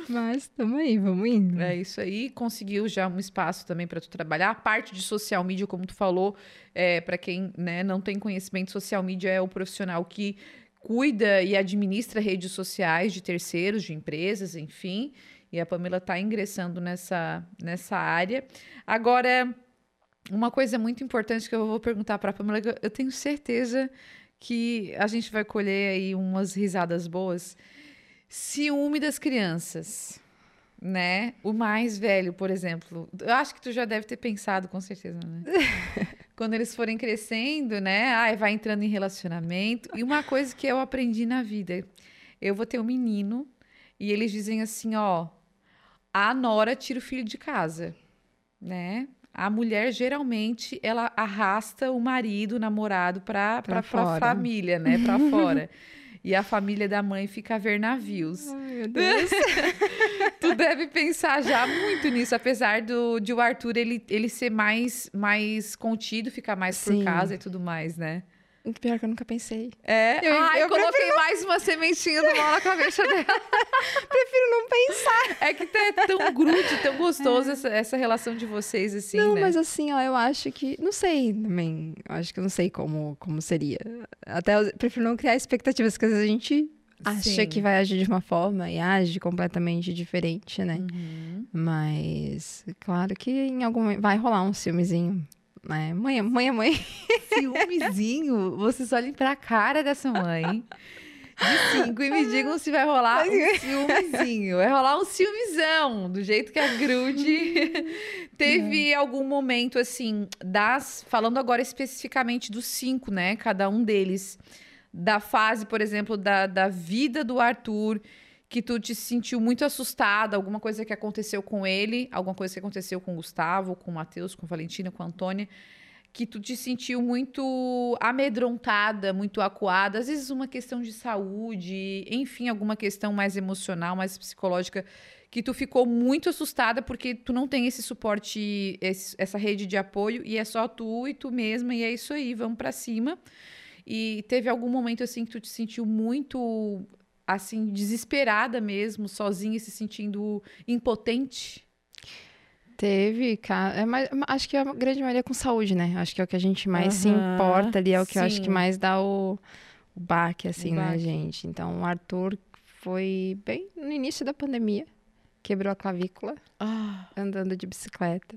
Mas tamo aí, vamos indo. É isso aí. Conseguiu já um espaço também para tu trabalhar. A parte de social media, como tu falou, é, para quem né, não tem conhecimento, social media é o profissional que cuida e administra redes sociais de terceiros, de empresas, enfim. E a Pamela está ingressando nessa, nessa área. Agora, uma coisa muito importante que eu vou perguntar para a Pamela, eu tenho certeza que a gente vai colher aí umas risadas boas. Ciúme das crianças, né? O mais velho, por exemplo. Eu acho que tu já deve ter pensado, com certeza, né? *laughs* Quando eles forem crescendo, né? Ai, vai entrando em relacionamento. E uma coisa que eu aprendi na vida, eu vou ter um menino e eles dizem assim, ó, a nora tira o filho de casa, né? A mulher geralmente ela arrasta o marido, o namorado para para família, né, para *laughs* fora. e a família da mãe fica a ver navios. Ai, meu Deus. *laughs* tu deve pensar já muito nisso, apesar do, de o Arthur ele, ele ser mais, mais contido, ficar mais por Sim. casa e tudo mais, né? Pior que eu nunca pensei. É, Eu- Ai, eu coloquei mais uma sementinha do mal na cabeça dela. *laughs* Prefiro não pensar. É que é tão grude, tão gostoso essa, essa relação de vocês, assim, não, né? mas assim, ó, eu acho que. Não sei também. Eu acho que eu não sei como, como seria. Até eu prefiro não criar expectativas, porque às vezes a gente acha Sim. que vai agir de uma forma e age completamente diferente, né? Uhum. Mas, claro que em algum vai rolar um ciúmezinho. Né? Mãe, é mãe, é mãe. Ciúmezinho, vocês olhem pra cara dessa mãe. De cinco e me digam se vai rolar um ciúmezinho. Vai rolar um ciúmezão, do jeito que a Grude *laughs* teve algum momento, assim, das. Falando agora especificamente dos cinco, né? Cada um deles. Da fase, por exemplo, da, da vida do Arthur, que tu te sentiu muito assustada, alguma coisa que aconteceu com ele, alguma coisa que aconteceu com o Gustavo, com o Matheus, com a Valentina, com a Antônia que tu te sentiu muito amedrontada, muito acuada, às vezes uma questão de saúde, enfim, alguma questão mais emocional, mais psicológica, que tu ficou muito assustada porque tu não tem esse suporte, esse- essa rede de apoio e é só tu e tu mesma e é isso aí, vamos pra cima. E teve algum momento assim que tu te sentiu muito assim desesperada mesmo, sozinha, se sentindo impotente? Teve, cara. É, mas, acho que a grande maioria é com saúde, né? Acho que é o que a gente mais se Aham, importa ali, é o que eu acho sim. que mais dá o, o baque, assim, O né, baque. gente? Então, o Arthur foi bem no início da pandemia. Quebrou a clavícula Ah. andando de bicicleta.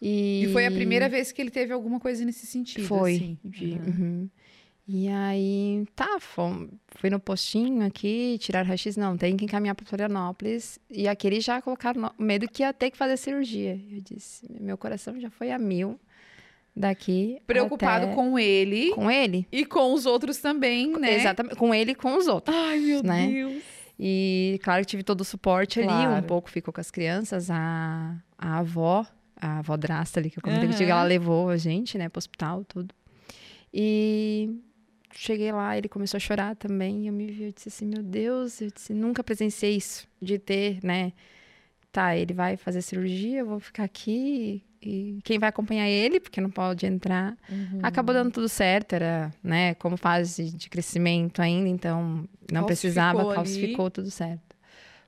E, E foi a primeira vez que ele teve alguma coisa nesse sentido. Foi. assim. de- Aham. uhum. E aí, tá, fui no postinho aqui, tirar raio-x. Não, tem que encaminhar para Florianópolis. E aquele já colocaram medo que ia ter que fazer cirurgia. Eu disse, meu coração já foi a mil daqui. Preocupado com ele com ele. e com os outros também, né? Exatamente, com ele e com os outros. Ai, meu né? Deus. E claro que tive todo o suporte ali, Claro. um pouco ficou com as crianças, a, a avó, a avó drasta ali que eu comentei Aham. contigo, ela levou a gente, né, pro hospital, tudo. E cheguei lá, ele começou a chorar também, e eu me vi, eu disse assim, meu Deus, eu disse, nunca presenciei isso, de ter, né, tá, ele vai fazer cirurgia, eu vou ficar aqui, e quem vai acompanhar ele, porque não pode entrar. Uhum. Acabou dando tudo certo, era, né, como fase de crescimento ainda, então não precisava, Calcificou ali. calcificou tudo certo.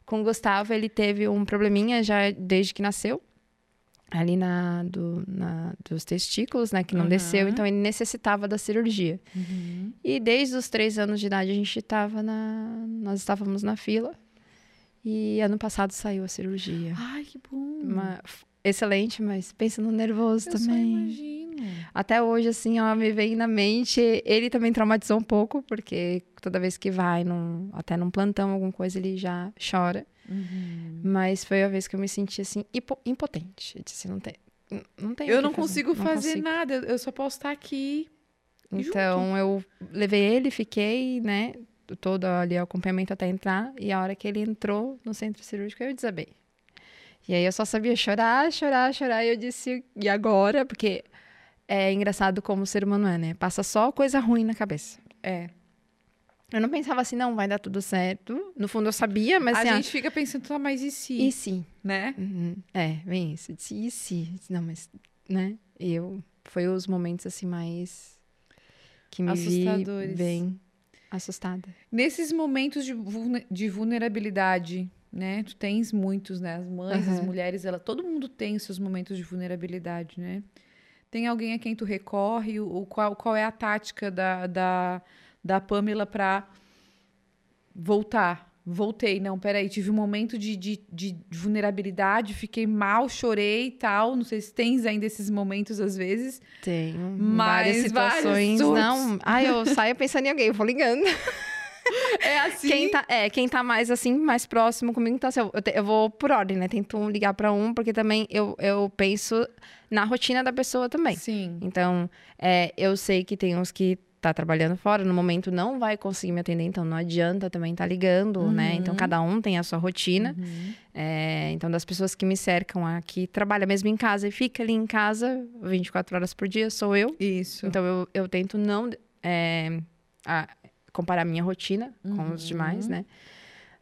Com o Gustavo, ele teve um probleminha já desde que nasceu, ali na, do, na- dos testículos, né, que não Aham. desceu, então ele necessitava da cirurgia. Uhum. E desde os três anos de idade a gente estava na, nós estávamos na fila, e ano passado saiu a cirurgia. Ai, que bom. Uma- excelente, mas pensa no nervoso eu só também. imagino. Até hoje, assim, ó, me vem na mente. Ele também traumatizou um pouco, porque toda vez que vai, num, até num plantão, alguma coisa, ele já chora. Uhum. Mas foi a vez que eu me senti, assim, hipo- impotente. Eu disse, não tem. Não tem Eu não fazer, consigo não fazer consigo. nada, eu- só posso estar aqui. Então, eu levei ele, fiquei, né, todo ali o acompanhamento até entrar. E a hora que ele entrou no centro cirúrgico, eu desabei. E aí eu só sabia chorar, chorar, chorar. E eu disse, e agora? Porque é engraçado como o ser humano é, né? Passa só coisa ruim na cabeça. É. Eu não pensava assim, não, vai dar tudo certo. No fundo eu sabia, mas a assim, ah, gente fica pensando, tá, mas e se? e se? Né? Uhum. É, bem isso. E se? Não, mas, né? Eu, foi os momentos assim mais que me Assustadores. bem assustada. Nesses momentos de, de vulnerabilidade, né? Tu tens muitos, né? As mães, as Aham. mulheres, ela, todo mundo tem os seus momentos de vulnerabilidade, né? Tem alguém a quem tu recorre? O, qual, qual é a tática da, da, da Pamela para voltar? Voltei, não, peraí, tive um momento de, de, de vulnerabilidade, fiquei mal, chorei e tal. Não sei se tens ainda esses momentos às vezes. Mas várias situações. Não, ai, eu saio pensando em alguém, eu vou ligando. *laughs* É *laughs* assim. Quem tá, é, quem tá mais assim, mais próximo comigo, então assim, eu, eu te- eu vou por ordem, né? Tento ligar pra um, porque também eu, eu penso na rotina da pessoa também. Sim. Então, é, eu sei que tem uns que tá trabalhando fora, no momento não vai conseguir me atender, então não adianta também tá ligando, né? Então, Uhum. cada um tem a sua rotina. Uhum. É, então, das pessoas que me cercam aqui, trabalha mesmo em casa e fica ali em casa 24 horas por dia, sou eu. Isso. Então, eu, eu tento não é, a- comparar minha rotina com os demais, né?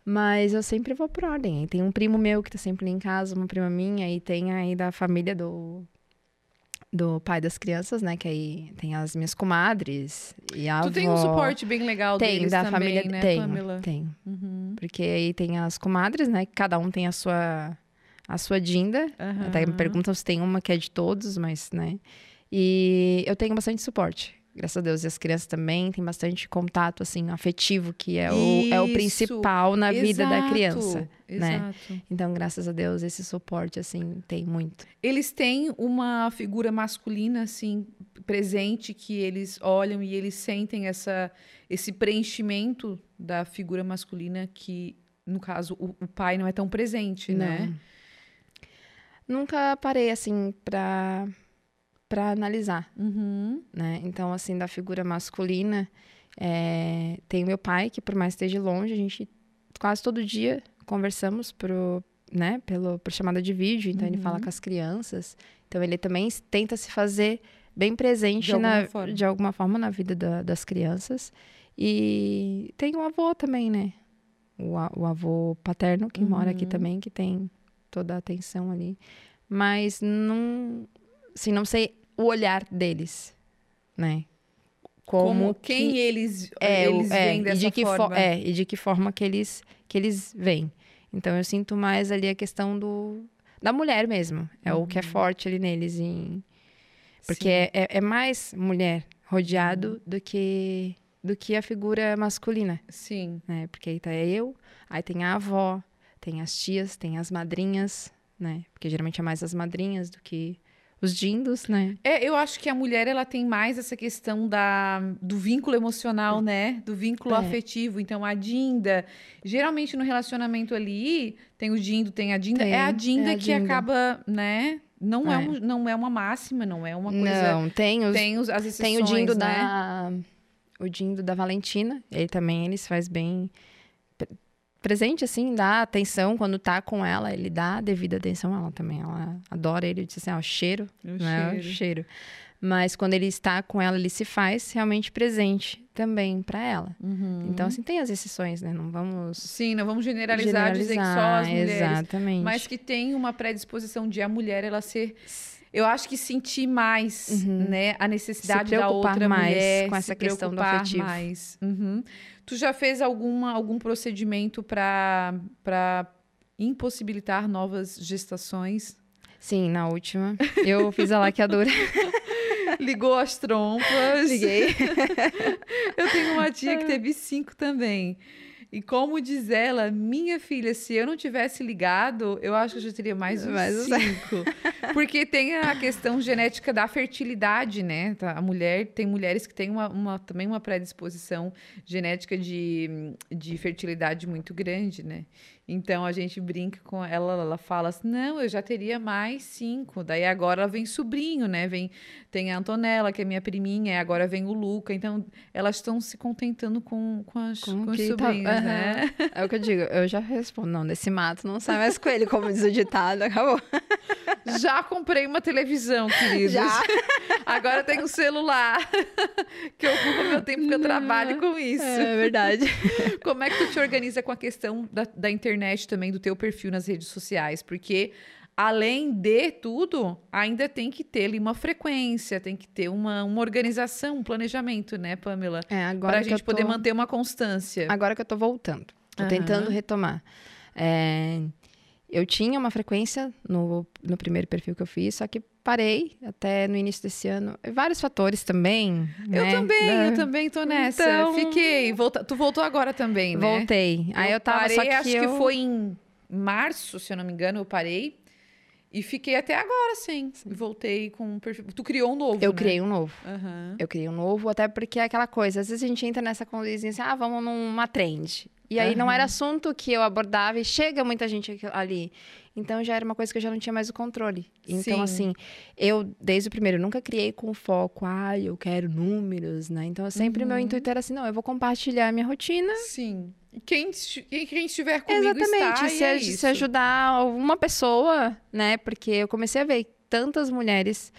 Mas eu sempre vou por ordem. Aí tem um primo meu que tá sempre ali em casa, uma prima minha, e tem aí da família do, do pai das crianças, né? Que aí tem as minhas comadres e a Tu avó. tem um suporte bem legal Tem, deles da também, família. né, tenho, Pamela? tenho. Uhum. Porque aí tem as comadres, né? Que cada um tem a sua, a sua dinda. Aham. Até me perguntam se tem uma que é de todos, mas, né? E eu tenho bastante suporte. Graças a Deus. E as crianças também têm bastante contato, assim, afetivo, que é o, é o principal na vida da criança. né? Exato. Então, graças a Deus, esse suporte, assim, tem muito. Eles têm uma figura masculina, assim, presente, que eles olham e eles sentem essa, esse preenchimento da figura masculina que, no caso, o, o pai não é tão presente, né? Nunca parei, assim, pra, pra analisar. Uhum. né? Então, assim, da figura masculina, é, tem meu pai, que por mais esteja longe, a gente quase todo dia conversamos pro, né, pelo, por chamada de vídeo, então ele Uhum. fala com as crianças. Então, ele também tenta se fazer bem presente De alguma na, forma. de alguma forma na vida da- das crianças. E tem o avô também, né? O, a- o avô paterno, que mora aqui Uhum. também, que tem toda a atenção ali. Mas não, assim, não sei o olhar deles, né? Como, que- quem eles, é, eles é, veem e dessa de que fo- forma. é, e de que forma que eles que eles veem. Então eu sinto mais ali a questão do da mulher mesmo. É o que é forte ali neles em porque Uhum. É, é, é mais mulher rodeado do que do que a figura masculina, Sim. né? Porque aí tá eu, aí tem a avó, tem as tias, tem as madrinhas, né? Porque geralmente é mais as madrinhas do que os dindos, né? É, eu acho que a mulher ela tem mais essa questão da, do vínculo emocional, né? Do vínculo É. afetivo. Então, a Dinda, geralmente no relacionamento ali, tem o Dindo, tem a Dinda. Tem, é a Dinda é a que Dinda. acaba, né? Não é. É. um- não é uma máxima, não é uma coisa. Não, tem os Tem os, as exceções, Tem o Dindo né? da. O Dindo da Valentina. Ele também ele se faz bem presente, assim, dá atenção quando tá com ela, ele dá a devida atenção a ela também. Ela adora ele, diz assim, ó, cheiro, O né? O cheiro. cheiro. Mas quando ele está com ela, ele se faz realmente presente também pra ela. Uhum. Então, assim, tem as exceções, né? Não vamos Sim, não vamos generalizar, dizer que só as mulheres. Exatamente. Mas que tem uma predisposição de a mulher ela ser. Eu acho que sentir mais, né, a necessidade da outra mais mulher, com essa questão do afetivo. mais. Uhum. Tu já fez alguma, algum procedimento para para impossibilitar novas gestações? Sim, na última. Eu fiz a laqueadura. *laughs* Ligou as trompas. Liguei. *laughs* Eu tenho uma tia que teve cinco também. E como diz ela, minha filha, se eu não tivesse ligado, eu acho que eu já teria mais uns Mais cinco. *laughs* Porque tem a questão genética da fertilidade, né? Tá, A mulher, tem mulheres que têm uma, uma- também uma predisposição genética de, de fertilidade muito grande, né? Então a gente brinca com ela, ela fala assim: não, eu já teria mais cinco. Daí agora vem sobrinho, né? Vem, tem a Antonella, que é minha priminha, e agora vem o Luca. Então elas estão se contentando com, com, as, Com com os que tá- sobrinhos, Aham. né? É o que eu digo, eu já respondo, não, desse mato não sai mais coelho, como diz o ditado, acabou. *laughs* Já comprei uma televisão, queridos. Já. *laughs* Agora tem um celular *laughs* que ocupa meu tempo porque eu trabalho com isso. É verdade. Como é que tu te organiza com a questão da, da internet também, do teu perfil nas redes sociais? Porque além de tudo, ainda tem que ter ali uma frequência, tem que ter uma, uma organização, um planejamento, né, Pamela? É, agora Para a gente tô- poder manter uma constância. Agora que eu tô voltando, tô Aham. tentando retomar. É, eu tinha uma frequência no, no primeiro perfil que eu fiz, só que parei até no início desse ano. Vários fatores também. Eu né? também, Da- eu também tô nessa. Então- Fiquei. Volta... Tu voltou agora também, né? Voltei. Aí eu tava, parei, só que acho eu... que foi em março, se eu não me engano, eu parei. E fiquei até agora, sim. E Voltei com um perfil. Tu criou um novo, Eu né? criei um novo. Aham. Eu criei um novo, até porque é aquela coisa, às vezes a gente entra nessa condizinha assim, ah, vamos numa trend. E aí não Aham. era assunto que eu abordava e chega muita gente ali. Então já era uma coisa que eu já não tinha mais o controle. Então, Sim. assim, eu, desde o primeiro, nunca criei com foco, ah, eu quero números, né? Então, sempre Uhum. meu intuito era assim, não, eu vou compartilhar a minha rotina. Sim. Quem, quem estiver comigo Exatamente, está, se, é se ajudar uma pessoa, né? Porque eu comecei a ver tantas mulheres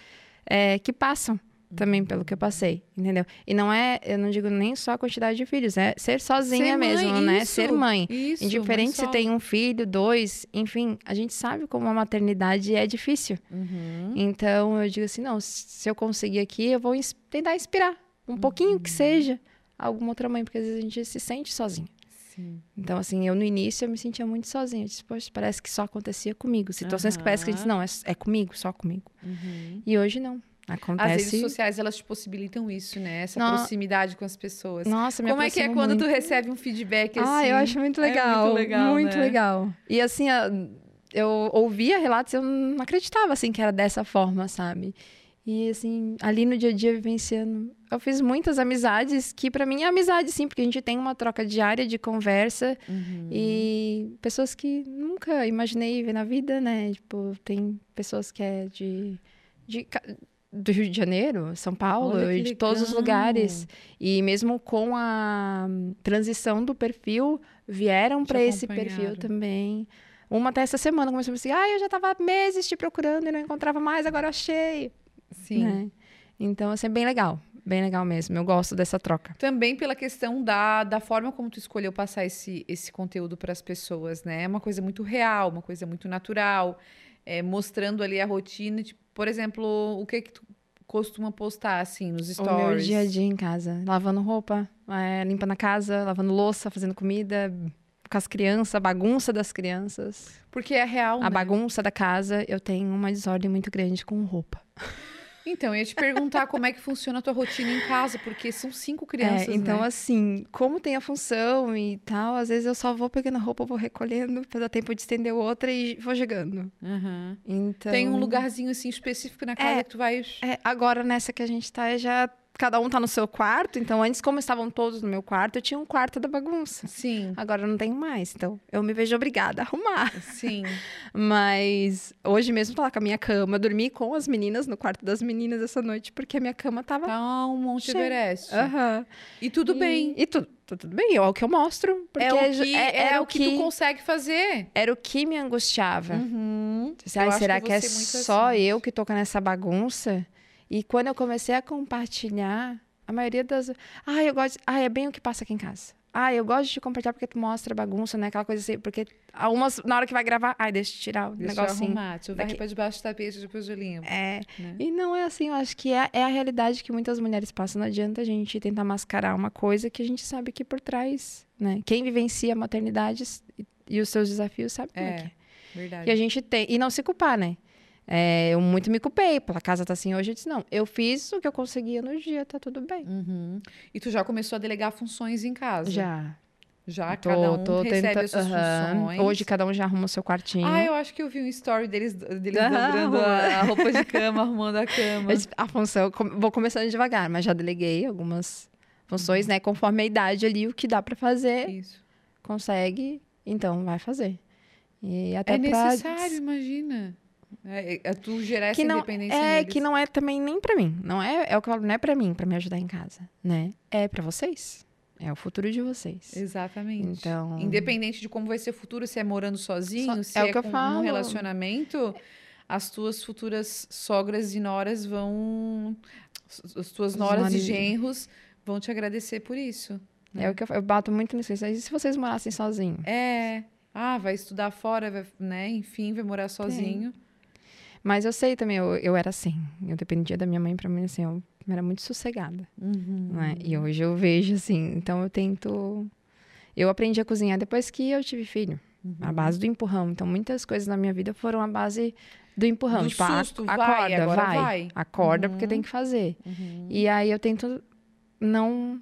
é, que passam também pelo que eu passei, entendeu? E não é, eu não digo nem só a quantidade de filhos, é ser sozinha Ser mãe, mesmo, né? isso, Ser mãe. Isso, Indiferente se tem um filho, dois, enfim, a gente sabe como a maternidade é difícil. Uhum. Então eu digo assim, não, se eu conseguir aqui, eu vou ins- tentar inspirar um Uhum. pouquinho que seja alguma outra mãe, porque às vezes a gente se sente sozinha. Sim. Então, assim, eu no início eu me sentia muito sozinha. Eu disse, poxa, parece que só acontecia comigo. Situações que parece que a gente não, é, é comigo, só comigo. Uhum. E hoje não. As Acontece. redes sociais, elas te possibilitam isso, né? Essa proximidade com as pessoas. Nossa, me Como é que é quando tu recebe um feedback assim? Ah, eu acho muito É legal. muito legal, Muito né? legal. E assim, eu ouvia relatos eu não acreditava, assim, que era dessa forma, sabe? E assim, ali no dia a dia vivenciando, eu fiz muitas amizades que pra mim é amizade sim, porque a gente tem uma troca diária de conversa Uhum. e pessoas que nunca imaginei ver na vida, né? Tipo, tem pessoas que é de, de do Rio de Janeiro, São Paulo, e de todos os lugares. E mesmo com a transição do perfil, vieram para esse perfil também. Uma até essa semana começou a assim: ah, eu já tava há meses te procurando e não encontrava mais, agora eu achei. Sim. Né? Então, assim, é bem legal. Bem legal mesmo. Eu gosto dessa troca. Também pela questão da, da forma como tu escolheu passar esse, esse conteúdo para as pessoas, né? É uma coisa muito real, uma coisa muito natural, é, mostrando ali a rotina. Tipo, por exemplo, o que que tu costuma postar, assim, nos O meu stories? dia a dia em casa. Lavando roupa, é, limpando a casa, lavando louça, fazendo comida, com as crianças, a bagunça das crianças. Porque é real, A né? bagunça da casa, eu tenho uma desordem muito grande com roupa. *laughs* Então, eu ia te perguntar como é que funciona a tua rotina em casa, porque são cinco crianças, É, então, né? assim, como tem a função e tal, às vezes eu só vou pegando a roupa, vou recolhendo, pra dar tempo de estender outra e vou jogando. Aham. Então. Tem um lugarzinho, assim, específico na casa É. que tu vai... É, agora, nessa que a gente tá, é já. Cada um tá no seu quarto. Então, antes, como estavam todos no meu quarto, eu tinha um quarto da bagunça. Sim, Agora eu não tenho mais. Então, eu me vejo obrigada a arrumar. sim. *laughs* Mas hoje mesmo tô lá com a minha cama. Eu dormi com as meninas no quarto das meninas essa noite, porque a minha cama tava. Tá um Monte Cheio. Everest. Aham. E tudo E- bem. E tudo, tá tudo bem. É o que eu mostro. Porque É o que, é- é, o que, tu consegue fazer. Era o que me angustiava. Uhum. Ai, será que que, é muito só assim. eu que tô com essa bagunça? E quando eu comecei a compartilhar, a maioria das. Ah, eu gosto. Ah, é bem o que passa aqui em casa. Ah, eu gosto de compartilhar porque tu mostra bagunça, né? Aquela coisa assim. Porque algumas, na hora que vai gravar, ai, deixa eu tirar o Deixa eu negocinho. arrumar. Deixa eu varrer pra debaixo do tapete, depois eu limpo. É. Né? E não é assim, eu acho que é, é a realidade que muitas mulheres passam. Não adianta a gente tentar mascarar uma coisa que a gente sabe que por trás, né? Quem vivencia a maternidade e, e os seus desafios sabe como é, É. que é. Verdade. E a gente tem. E não se culpar, né? É, eu muito me culpei. Pela casa tá assim hoje. Eu disse, não, eu fiz o que eu conseguia no dia, tá tudo bem. Uhum. E tu já começou a delegar funções em casa? Já. Já, Tô, cada um tô recebe tenta- as suas Aham. funções. Hoje cada um já arruma o seu quartinho. Ah, eu acho que eu vi um story deles, deles Aham, dobrando a, *laughs* a roupa de cama, arrumando a cama. Disse, A função, vou começando devagar, mas já deleguei algumas funções, Uhum. né? Conforme a idade ali, o que dá pra fazer, Isso. consegue, então vai fazer. E até É necessário, imagina. É, é tu gerar essa que não independência é neles. que não é também nem pra mim não é é o que eu falo não é pra mim pra me ajudar em casa né é pra vocês é o futuro de vocês Exatamente. Então- Independente de como vai ser o futuro, se é morando sozinho, Só- se é é, o que eu com um relacionamento, as tuas futuras sogras e noras vão. As tuas Os noras e genros vão te agradecer por isso. é o que eu, eu bato muito nisso e se vocês morassem sozinhos É. Ah, vai estudar fora, vai, né? Enfim, vai morar sozinho. Mas eu sei também eu, eu era assim eu dependia da minha mãe pra mim assim eu era muito sossegada Uhum. né? e hoje eu vejo assim então eu tento eu aprendi a cozinhar depois que eu tive filho Uhum. a base do empurrão então muitas coisas na minha vida foram a base do empurrão Do tipo a- susto, vai, acorda vai, vai. acorda Uhum. porque tem que fazer Uhum. E aí eu tento não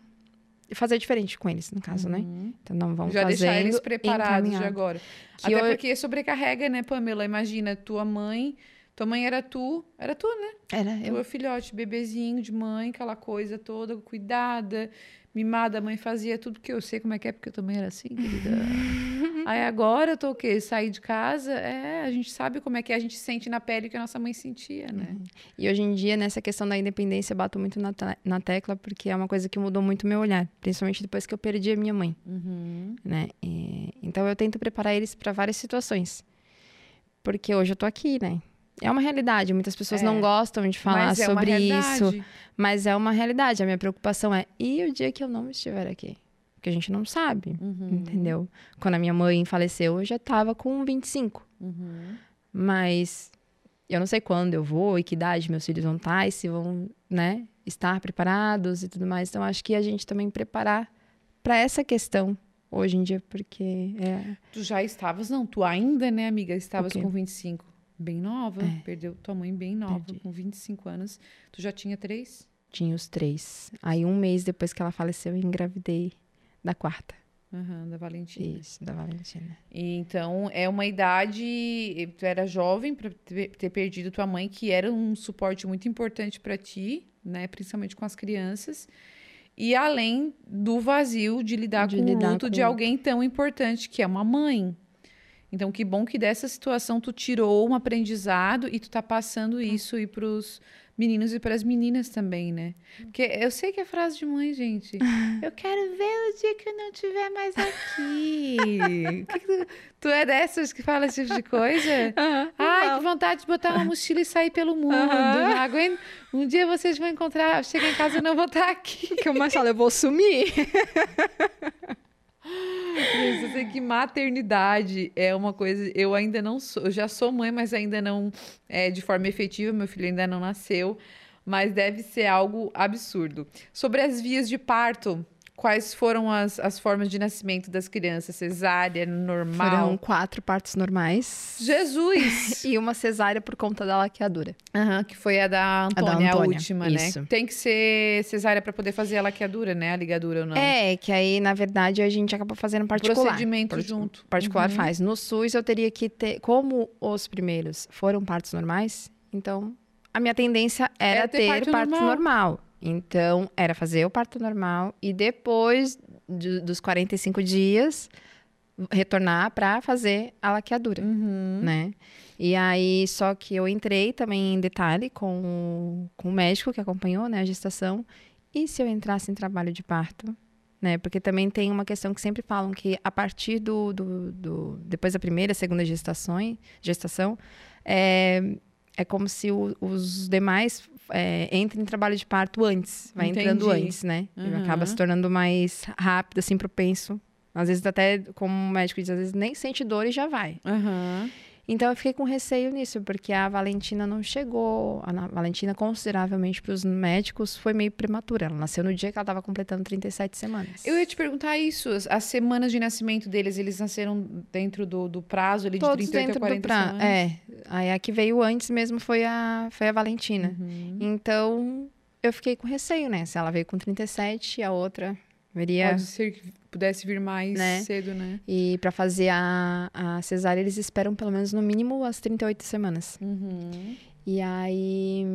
fazer diferente com eles, no caso, né? Uhum. Então não vão Já fazendo deixar eles preparados de agora. Que Até eu- porque sobrecarrega, né, Pamela? Imagina, tua mãe. Tua mãe era tu, era tu, né? Era eu. Tua filhote, bebezinho de mãe, aquela coisa toda, cuidada, mimada, a mãe fazia tudo que eu sei como é que é, porque eu também era assim, querida. *laughs* Aí agora eu tô o quê? Sair de casa, é, a gente sabe como é que é, a gente sente na pele o que a nossa mãe sentia, né? E hoje em dia, nessa questão da independência, eu bato muito na, na tecla, porque é uma coisa que mudou muito o meu olhar, principalmente depois que eu perdi a minha mãe, Uhum. né? E- então eu tento preparar eles para várias situações. Porque hoje eu tô aqui, né? É uma realidade. Muitas pessoas É. não gostam de falar é sobre isso. Mas é uma realidade. A minha preocupação é: e o dia que eu não estiver aqui? Porque a gente não sabe, Uhum, entendeu? Quando a minha mãe faleceu, eu já tava com 25. uhum. Mas eu não sei quando eu vou e que idade meus filhos vão estar e se vão, né, estar preparados e tudo mais. Então, acho que a gente também preparar para essa questão hoje em dia, porque é, Tu já estavas, não, tu ainda, né, amiga, estavas com 25. Bem nova, É. perdeu tua mãe bem nova, Perdi. com 25 anos. Tu já tinha três? tinha os três. Aí, um mês depois que ela faleceu, eu engravidei da quarta. Aham, da Valentina. Isso, da Valentina. E, então, é uma idade. Tu era jovem para ter, perdido tua mãe, que era um suporte muito importante para ti, né? Principalmente com as crianças. E além do vazio de lidar De com lidar o luto com de alguém tão importante, que é uma mãe. Então, que bom que dessa situação tu tirou um aprendizado e tu tá passando isso aí pros meninos e pras meninas também, né? Porque eu sei que é frase de mãe, gente. *laughs* Eu quero ver o dia que eu não estiver mais aqui. *laughs* Que que tu, tu é dessas que fala esse tipo de coisa? *laughs* Ai, que vontade de botar uma mochila e sair pelo mundo. Não aguento. Um dia vocês vão encontrar. Chega em casa e não vou estar aqui. O que eu mais falo? Eu vou sumir. Eu sei que maternidade é uma coisa. Eu ainda não sou. Eu já sou mãe, mas ainda não é de forma efetiva. Meu filho ainda não nasceu. Mas deve ser algo absurdo. Sobre as vias de parto, quais foram as, as formas de nascimento das crianças? Cesárea, normal? Foram quatro partos normais Jesus! *laughs* e uma cesárea por conta da laqueadura. Aham, que foi a da Antônia, a, Antônia, última, isso. né? Tem que ser cesárea para poder fazer a laqueadura, né? A ligadura ou não. É, que aí, na verdade, a gente acaba fazendo particular. Procedimento Parti- junto. Particular Uhum. faz. No SUS, eu teria que ter. Como os primeiros foram partos normais, então a minha tendência era Era ter ter, parto parto, normal. normal. Então, era fazer o parto normal e depois de- dos 45 dias retornar para fazer a laqueadura, Uhum. né? E aí, só que eu entrei também em detalhe com, o- com o médico que acompanhou né, a gestação. E se eu entrasse em trabalho de parto? Né? Porque também tem uma questão que sempre falam que a partir do. do, do- depois da primeira, segunda gestação, gestação é, é como se o- os demais é, entrem em trabalho de parto antes. Vai entrando Entendi. antes, né? E Uhum. acaba se tornando mais rápido, assim, propenso. Às vezes, até, como o médico diz, às vezes nem sente dor e já vai. Aham. Então eu fiquei com receio nisso, porque a Valentina não chegou. A Na- Valentina, consideravelmente para os médicos, foi meio prematura. Ela nasceu no dia que ela estava completando 37 semanas. Eu ia te perguntar isso. as- As semanas de nascimento deles, eles nasceram dentro do, do prazo ali de Todos 38 dentro a 40 do pra... semanas? É. Aí a que veio antes mesmo foi a, foi a Valentina. Uhum. Então eu fiquei com receio, né? Se ela veio com 37 e a outra viria. Pode ser que pudesse vir mais Né? cedo, né? E para fazer a, a cesárea, eles esperam pelo menos no mínimo as 38 semanas. Uhum. E aí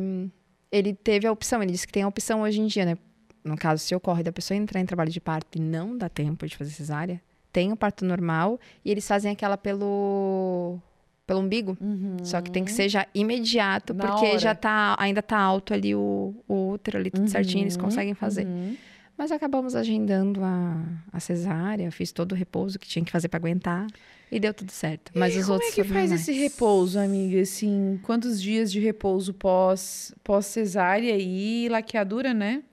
ele teve a opção, ele disse que tem a opção hoje em dia, né? No caso, se ocorre da pessoa entrar em trabalho de parto e não dá tempo de fazer cesárea, tem o parto normal e eles fazem aquela pelo pelo umbigo, Uhum. só que tem que ser já imediato, Na porque hora. já tá ainda tá alto ali o, o útero ali tudo certinho, eles Uhum, conseguem fazer. uhum. Mas acabamos agendando a, a cesárea, fiz todo o repouso que tinha que fazer para aguentar e deu tudo certo. Mas e os como outros é que faz normais. esse repouso, amiga? Assim, quantos dias de repouso pós, pós cesárea e laqueadura, né?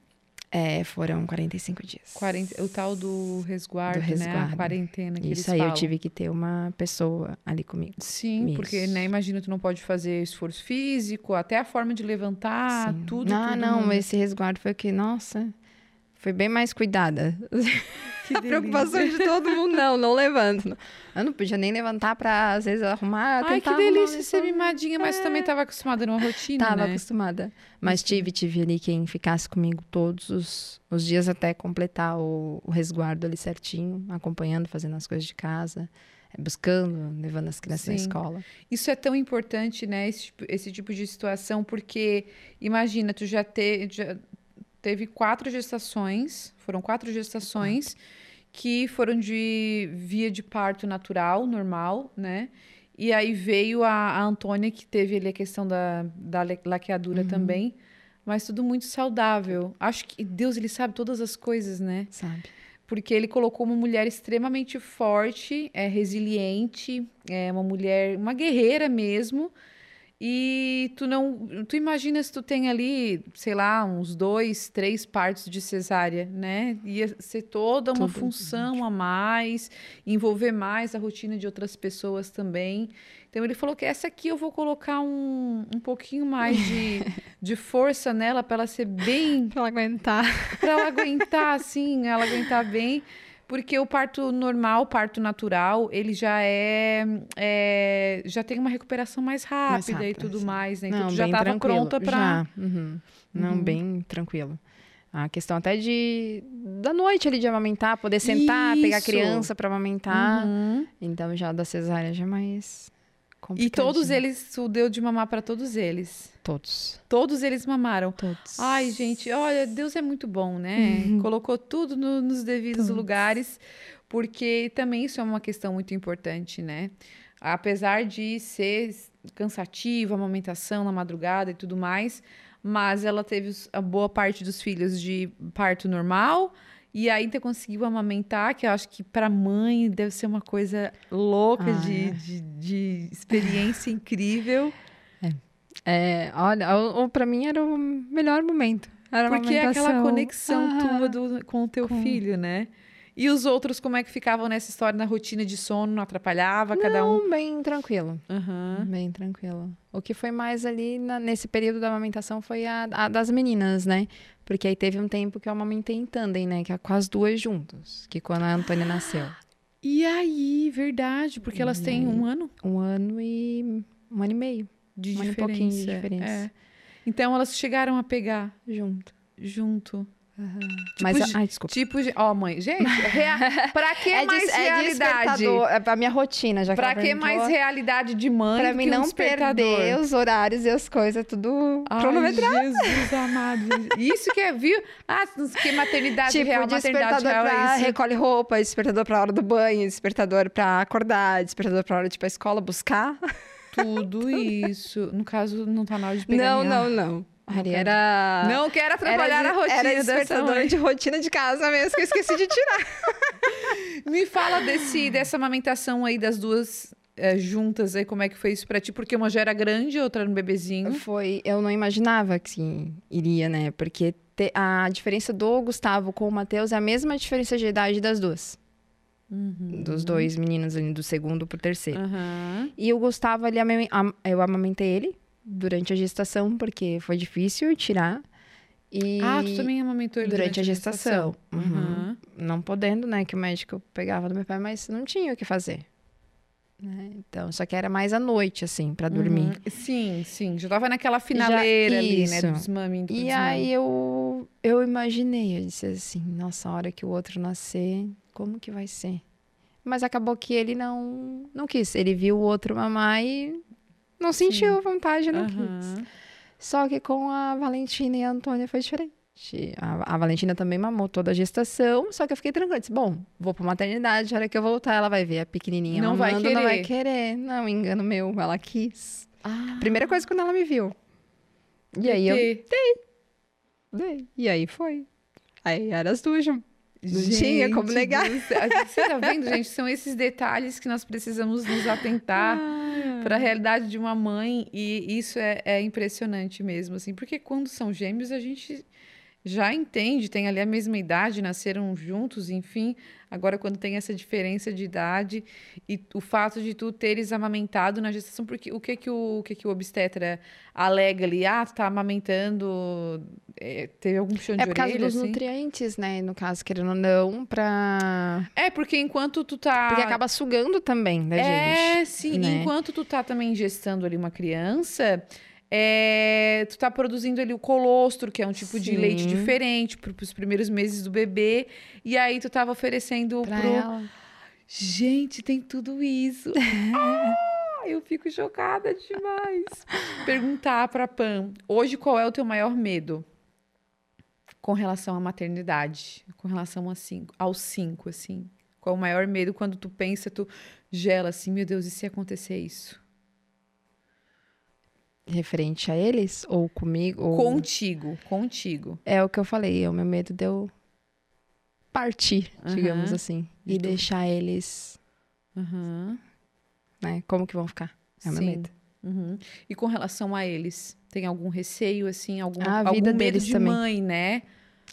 É, foram 45 dias. 40, o tal do resguardo, Do né? A resguardo. quarentena que eles Isso aí falam. eu tive que ter uma pessoa ali comigo. Sim, porque, Isso. né, imagina, tu não pode fazer esforço físico, até a forma de levantar, Sim. Tudo. Ah, não, muda. esse resguardo foi que, nossa, foi bem mais cuidada. *laughs* Que a preocupação de todo mundo, não, não levanto. Eu não podia nem levantar pra, às vezes, arrumar. Ai, que delícia ser mimadinha, mas tu também estava acostumada numa rotina, Tava né? acostumada. Mas tive, tive ali quem ficasse comigo todos os, os dias até completar o, o resguardo ali certinho, acompanhando, fazendo as coisas de casa, eh, buscando, levando as crianças na Sim. escola. Isso é tão importante, né? Esse, tipo- esse tipo de situação, porque imagina, tu já, te, já teve quatro gestações, foram quatro gestações que foram de via de parto natural, normal, né? E aí veio a, a Antônia, que teve ali a questão da, da laqueadura também, mas tudo muito saudável. Acho que Deus, ele sabe todas as coisas, né? Sabe? porque ele colocou uma mulher extremamente forte, é resiliente, é uma mulher, uma guerreira mesmo. E tu não. Tu imagina se tu tem ali, sei lá, uns dois, três partos de cesárea, né? Ia ser toda uma função a mais, envolver mais a rotina de outras pessoas também. Então ele falou que essa aqui eu vou colocar um, um pouquinho mais de, *laughs* de força nela para ela ser bem. Pra ela aguentar. para ela aguentar, assim, ela aguentar bem. Porque o parto normal, o parto natural, ele já é, é, já tem uma recuperação mais rápida, rápida, e tudo sim. mais, né? Então Não, tu já estava pronta para Já, uhum. Não, Uhum. bem tranquilo. A questão até de da noite ali de amamentar, poder sentar, pegar a Isso. criança para amamentar. Uhum. Então já da cesárea já é mais E todos eles, tu deu de mamar para todos eles. Todos. Todos eles mamaram. Todos. Ai, gente, olha, Deus é muito bom, né? Colocou tudo no- nos devidos Todos. lugares, porque também isso é uma questão muito importante, né? Apesar de ser cansativo, a amamentação na madrugada e tudo mais, mas ela teve a boa parte dos filhos de parto normal e ainda conseguiu amamentar, que eu acho que para mãe deve ser uma coisa louca Ah, de, é. de, de experiência incrível. É, olha, o, o- pra mim era o melhor momento. Era Porque é aquela conexão Aham. tua do- com o teu Com- filho, né? E os outros, como é que ficavam nessa história, na rotina de sono? Não atrapalhava cada um? Não, bem tranquilo. Aham. Bem tranquilo. O que foi mais ali na- nesse período da amamentação foi a, a das meninas, né? Porque aí teve um tempo que eu amamentei em tandem, né? Que é com as duas juntas. Que quando a Antônia nasceu. E aí, verdade, porque elas têm um ano Um ano e um ano e meio de Um ano e diferença. pouquinho de diferença. É. Então elas chegaram a pegar junto. junto. Mas, Tipo, ai, desculpa. Tipo, de- ó, mãe, gente, *laughs* rea... pra que é mais é realidade? despertador. É pra minha rotina, já que Pra que mais realidade de mãe Pra mim um não despertador? perder os horários e as coisas, tudo Ai, cronometrado. Jesus amado. Isso que é, viu? Ah, que maternidade Tipo, real, maternidade real pra é isso. recolhe roupa, despertador pra hora do banho, despertador pra acordar, despertador pra hora de ir pra escola buscar. Tudo isso. No caso, não tá na hora de pegar Não, minha- não, não. Ali era... Não quero atrapalhar era, a rotina Era despertador de rotina de casa mesmo, que eu esqueci de tirar. *laughs* Me fala desse, dessa amamentação aí das duas eh, juntas aí, como é que foi isso pra ti? Porque uma já era grande, outra era um bebezinho. Foi, eu não imaginava que iria, né? Porque te- a diferença do Gustavo com o Matheus é a mesma diferença de idade das duas. Uhum. Dos dois meninos ali, do segundo pro terceiro. Aham. E o Gustavo, am- eu amamentei ele durante a gestação, porque foi difícil tirar. E Ah, tu também amamentou ele durante, a gestação. Uhum. Uhum. Não podendo, né? Que o médico pegava do meu pai, mas não tinha o que fazer. né? Então, só que era mais à noite, assim, pra dormir. Uhum. Sim, sim. Já tava naquela finaleira ali, né? isso. Dos mami, do E desmame. aí eu, eu imaginei, eu disse assim, nossa, a hora que o outro nascer, como que vai ser? Mas acabou que ele não, não quis. Ele viu o outro mamar e não sentiu vontade, não quis. Aham. Só que com a Valentina e a Antônia foi diferente. A, a Valentina também mamou toda a gestação, só que eu fiquei tranquila. Disse, bom, vou pra maternidade, a hora que eu voltar, ela vai ver a pequenininha Não vai mamando, não vai querer. querer. Não, engano meu, ela quis. Ah, Primeira coisa quando ela me viu. E aí eu Tê. dei. E aí foi. Aí eram as duas. Não Gente tinha como negar. Você tá vendo, gente? São esses detalhes que nós precisamos nos atentar *laughs* para a realidade de uma mãe e isso é, é impressionante mesmo, assim, porque quando são gêmeos a gente já entende, tem ali a mesma idade, nasceram juntos, enfim. Agora, quando tem essa diferença de idade e o fato de tu teres amamentado na gestação, porque o que que o, o que que o obstetra alega ali? Ah, tu tá amamentando, é, teve algum chão de É por causa orelha, dos assim? nutrientes, né? No caso, querendo ou não, pra. É, porque enquanto tu tá. Porque acaba sugando também da É, gente. sim. né? Enquanto tu tá também gestando ali uma criança, é, tu tá produzindo ali o colostro, que é um tipo de Sim. leite diferente para os primeiros meses do bebê. E aí tu tava oferecendo Pra pro. ela. Gente, tem tudo isso. *laughs* ah, eu fico chocada demais. Perguntar pra Pam, hoje qual é o teu maior medo? Com relação à maternidade, com relação a cinco, aos cinco, assim. Qual o maior medo quando tu pensa, tu gela assim, meu Deus, e se acontecer isso? Referente a eles? Ou comigo? Ou... Contigo, contigo. É o que eu falei, é o meu medo de eu partir, digamos Aham. assim. De E tu- deixar eles, Aham. né? Como que vão ficar? É o meu medo. Uhum. E com relação a eles, tem algum receio, assim, algum, A algum vida medo deles de também. mãe, né?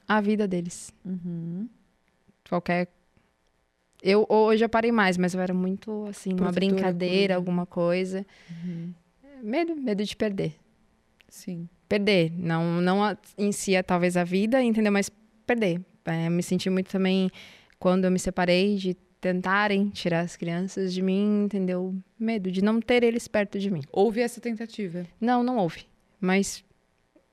A vida deles. Uhum. Qualquer. Eu hoje eu parei mais, mas eu era muito assim, uma brincadeira, alguma coisa. Medo, medo de perder. Sim. Perder. Não, não a- em si, é talvez a vida, entendeu? Mas perder. É, me senti muito também quando eu me separei de tentarem tirar as crianças de mim, entendeu? Medo de não ter eles perto de mim. Houve essa tentativa. Não, não houve. Mas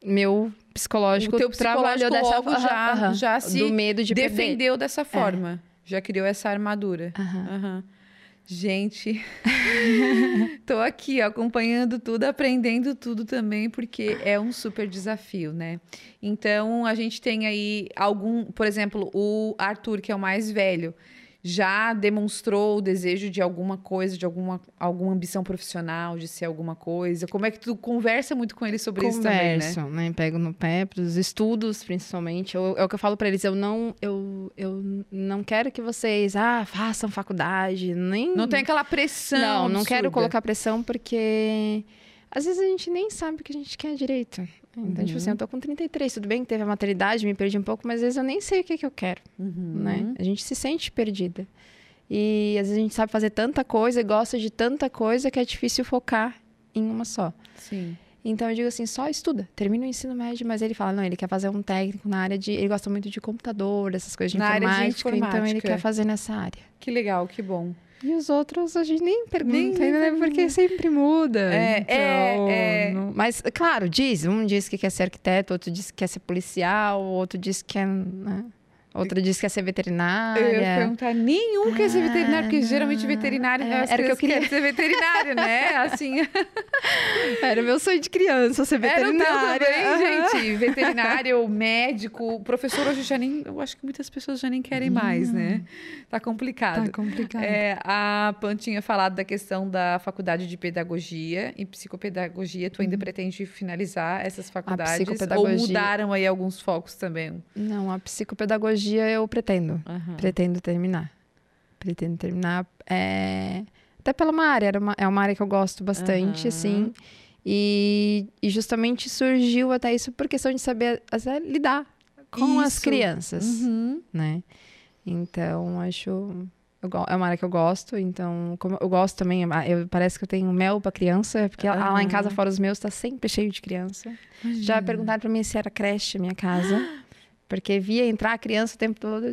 meu psicológico, o teu trabalhou psicológico dessa logo já, já se do medo de perder. defendeu dessa forma. Já criou essa armadura. Aham. Aham. Gente, *laughs* tô aqui acompanhando tudo, aprendendo tudo também, porque é um super desafio, né? Então, a gente tem aí algum, por exemplo, o Arthur, que é o mais velho, já demonstrou o desejo de alguma coisa, de alguma, alguma ambição profissional, de ser alguma coisa. Como é que tu conversa muito com ele sobre isso também, né? Converso, né? Pego no pé pros estudos, principalmente. Eu- é o que eu falo pra eles, eu não, eu, eu não quero que vocês, ah, façam faculdade, nem... Não tem aquela pressão. Não, não quero absurda. colocar pressão porque às vezes a gente nem sabe o que a gente quer direito. Então, tipo assim, Uhum. eu tô com 33, tudo bem que teve a maternidade, me perdi um pouco, mas às vezes eu nem sei o que, que eu quero, Uhum. né? A gente se sente perdida. E às vezes a gente sabe fazer tanta coisa e gosta de tanta coisa que é difícil focar em uma só. Sim. Então eu digo assim, só estuda, termina o ensino médio, mas ele fala, não, ele quer fazer um técnico na área de, ele gosta muito de computador, dessas coisas de, Na área de informática, então ele informática. quer fazer nessa área. Que legal, que bom. E os outros a gente nem pergunta Nem- nem ainda, né? Porque sempre muda. É, então, é, é. não- Mas, claro, diz. Um diz que quer ser arquiteto, outro diz que quer ser policial, outro diz que quer... Né? Outro diz que quer ser veterinária. Eu ia perguntar, nenhum quer ser veterinário, porque Ah, geralmente não. veterinário É, era o que eu querem ser veterinário, né? *laughs* Assim, Era o meu sonho de criança, ser era o veterinária. também, gente. Veterinário, médico, professor hoje já nem, eu acho que muitas pessoas já nem querem mais, né? Tá complicado. Tá complicado. É, a Pan tinha falado da questão da faculdade de pedagogia e psicopedagogia. Tu ainda pretende finalizar essas faculdades? Ou mudaram aí alguns focos também? Não, a psicopedagogia eu pretendo. Aham. Pretendo terminar. Pretendo terminar. É... Até pela uma área, era uma- é uma área que eu gosto bastante, Aham. assim. E, e justamente surgiu até isso por questão de saber até lidar com as Isso. crianças, Uhum. né? Então, acho... é uma área que eu gosto, então... Como eu gosto também, ah, eu, parece que eu tenho mel pra criança, porque lá- lá em casa, fora os meus, tá sempre cheio de criança. Já perguntaram pra mim se era creche a minha casa. Porque via entrar a criança o tempo todo.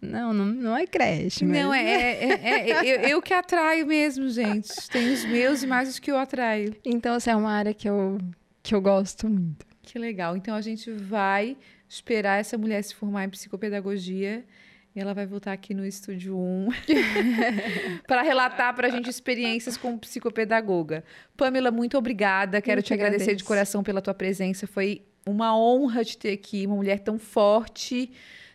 não, não, não é creche. mas- Não, é, é, é- é- eu, eu que atraio mesmo, gente. Tem os meus e mais os que eu atraio. Então, assim, é uma área que eu, que eu gosto muito. Que legal. Então a gente vai esperar essa mulher se formar em psicopedagogia e ela vai voltar aqui no estúdio *laughs* 1 para relatar para a gente experiências como psicopedagoga. Pamela, muito obrigada. Quero Eu te agradecer de agradeço. coração pela tua presença. Foi uma honra te ter aqui, uma mulher tão forte,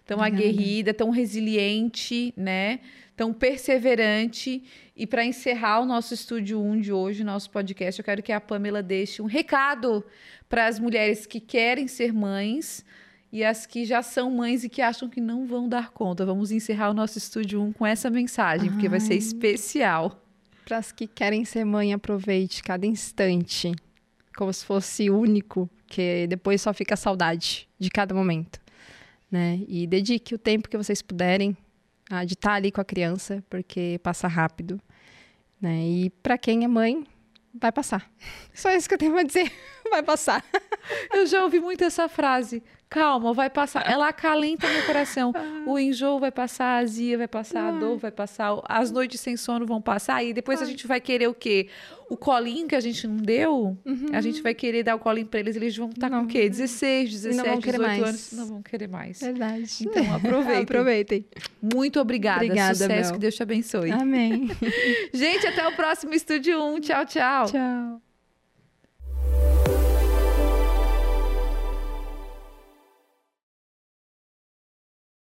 tão Obrigada. aguerrida, tão resiliente, né? Tão perseverante. E para encerrar o nosso estúdio 1 de hoje, nosso podcast, eu quero que a Pamela deixe um recado para as mulheres que querem ser mães e as que já são mães e que acham que não vão dar conta. Vamos encerrar o nosso estúdio 1 com essa mensagem, porque vai ser Ai. especial. Para as que querem ser mãe, aproveite cada instante. Como se fosse único, que depois só fica a saudade de cada momento. Né? E dedique o tempo que vocês puderem a de estar ali com a criança, porque passa rápido. Né? E para quem é mãe, vai passar. *laughs* Só isso que eu tenho a dizer. *laughs* Vai passar. Eu já ouvi muito essa frase. Calma, vai passar. Ela *laughs* acalenta meu coração. O enjoo vai passar, a azia vai passar, a dor vai passar, as noites sem sono vão passar. E depois a gente vai querer o quê? O colinho que a gente não deu? A gente vai querer dar o colinho pra eles. Eles vão estar com Não. o quê? 16, 17, vão querer 18 mais. anos. Não vão querer mais. Verdade. Então, *laughs* aproveitem. Aproveitem. Muito obrigada. Obrigada, Sucesso, Mel. que Deus te abençoe. Amém. *laughs* Gente, até o próximo Estúdio 1. Tchau, tchau. Tchau.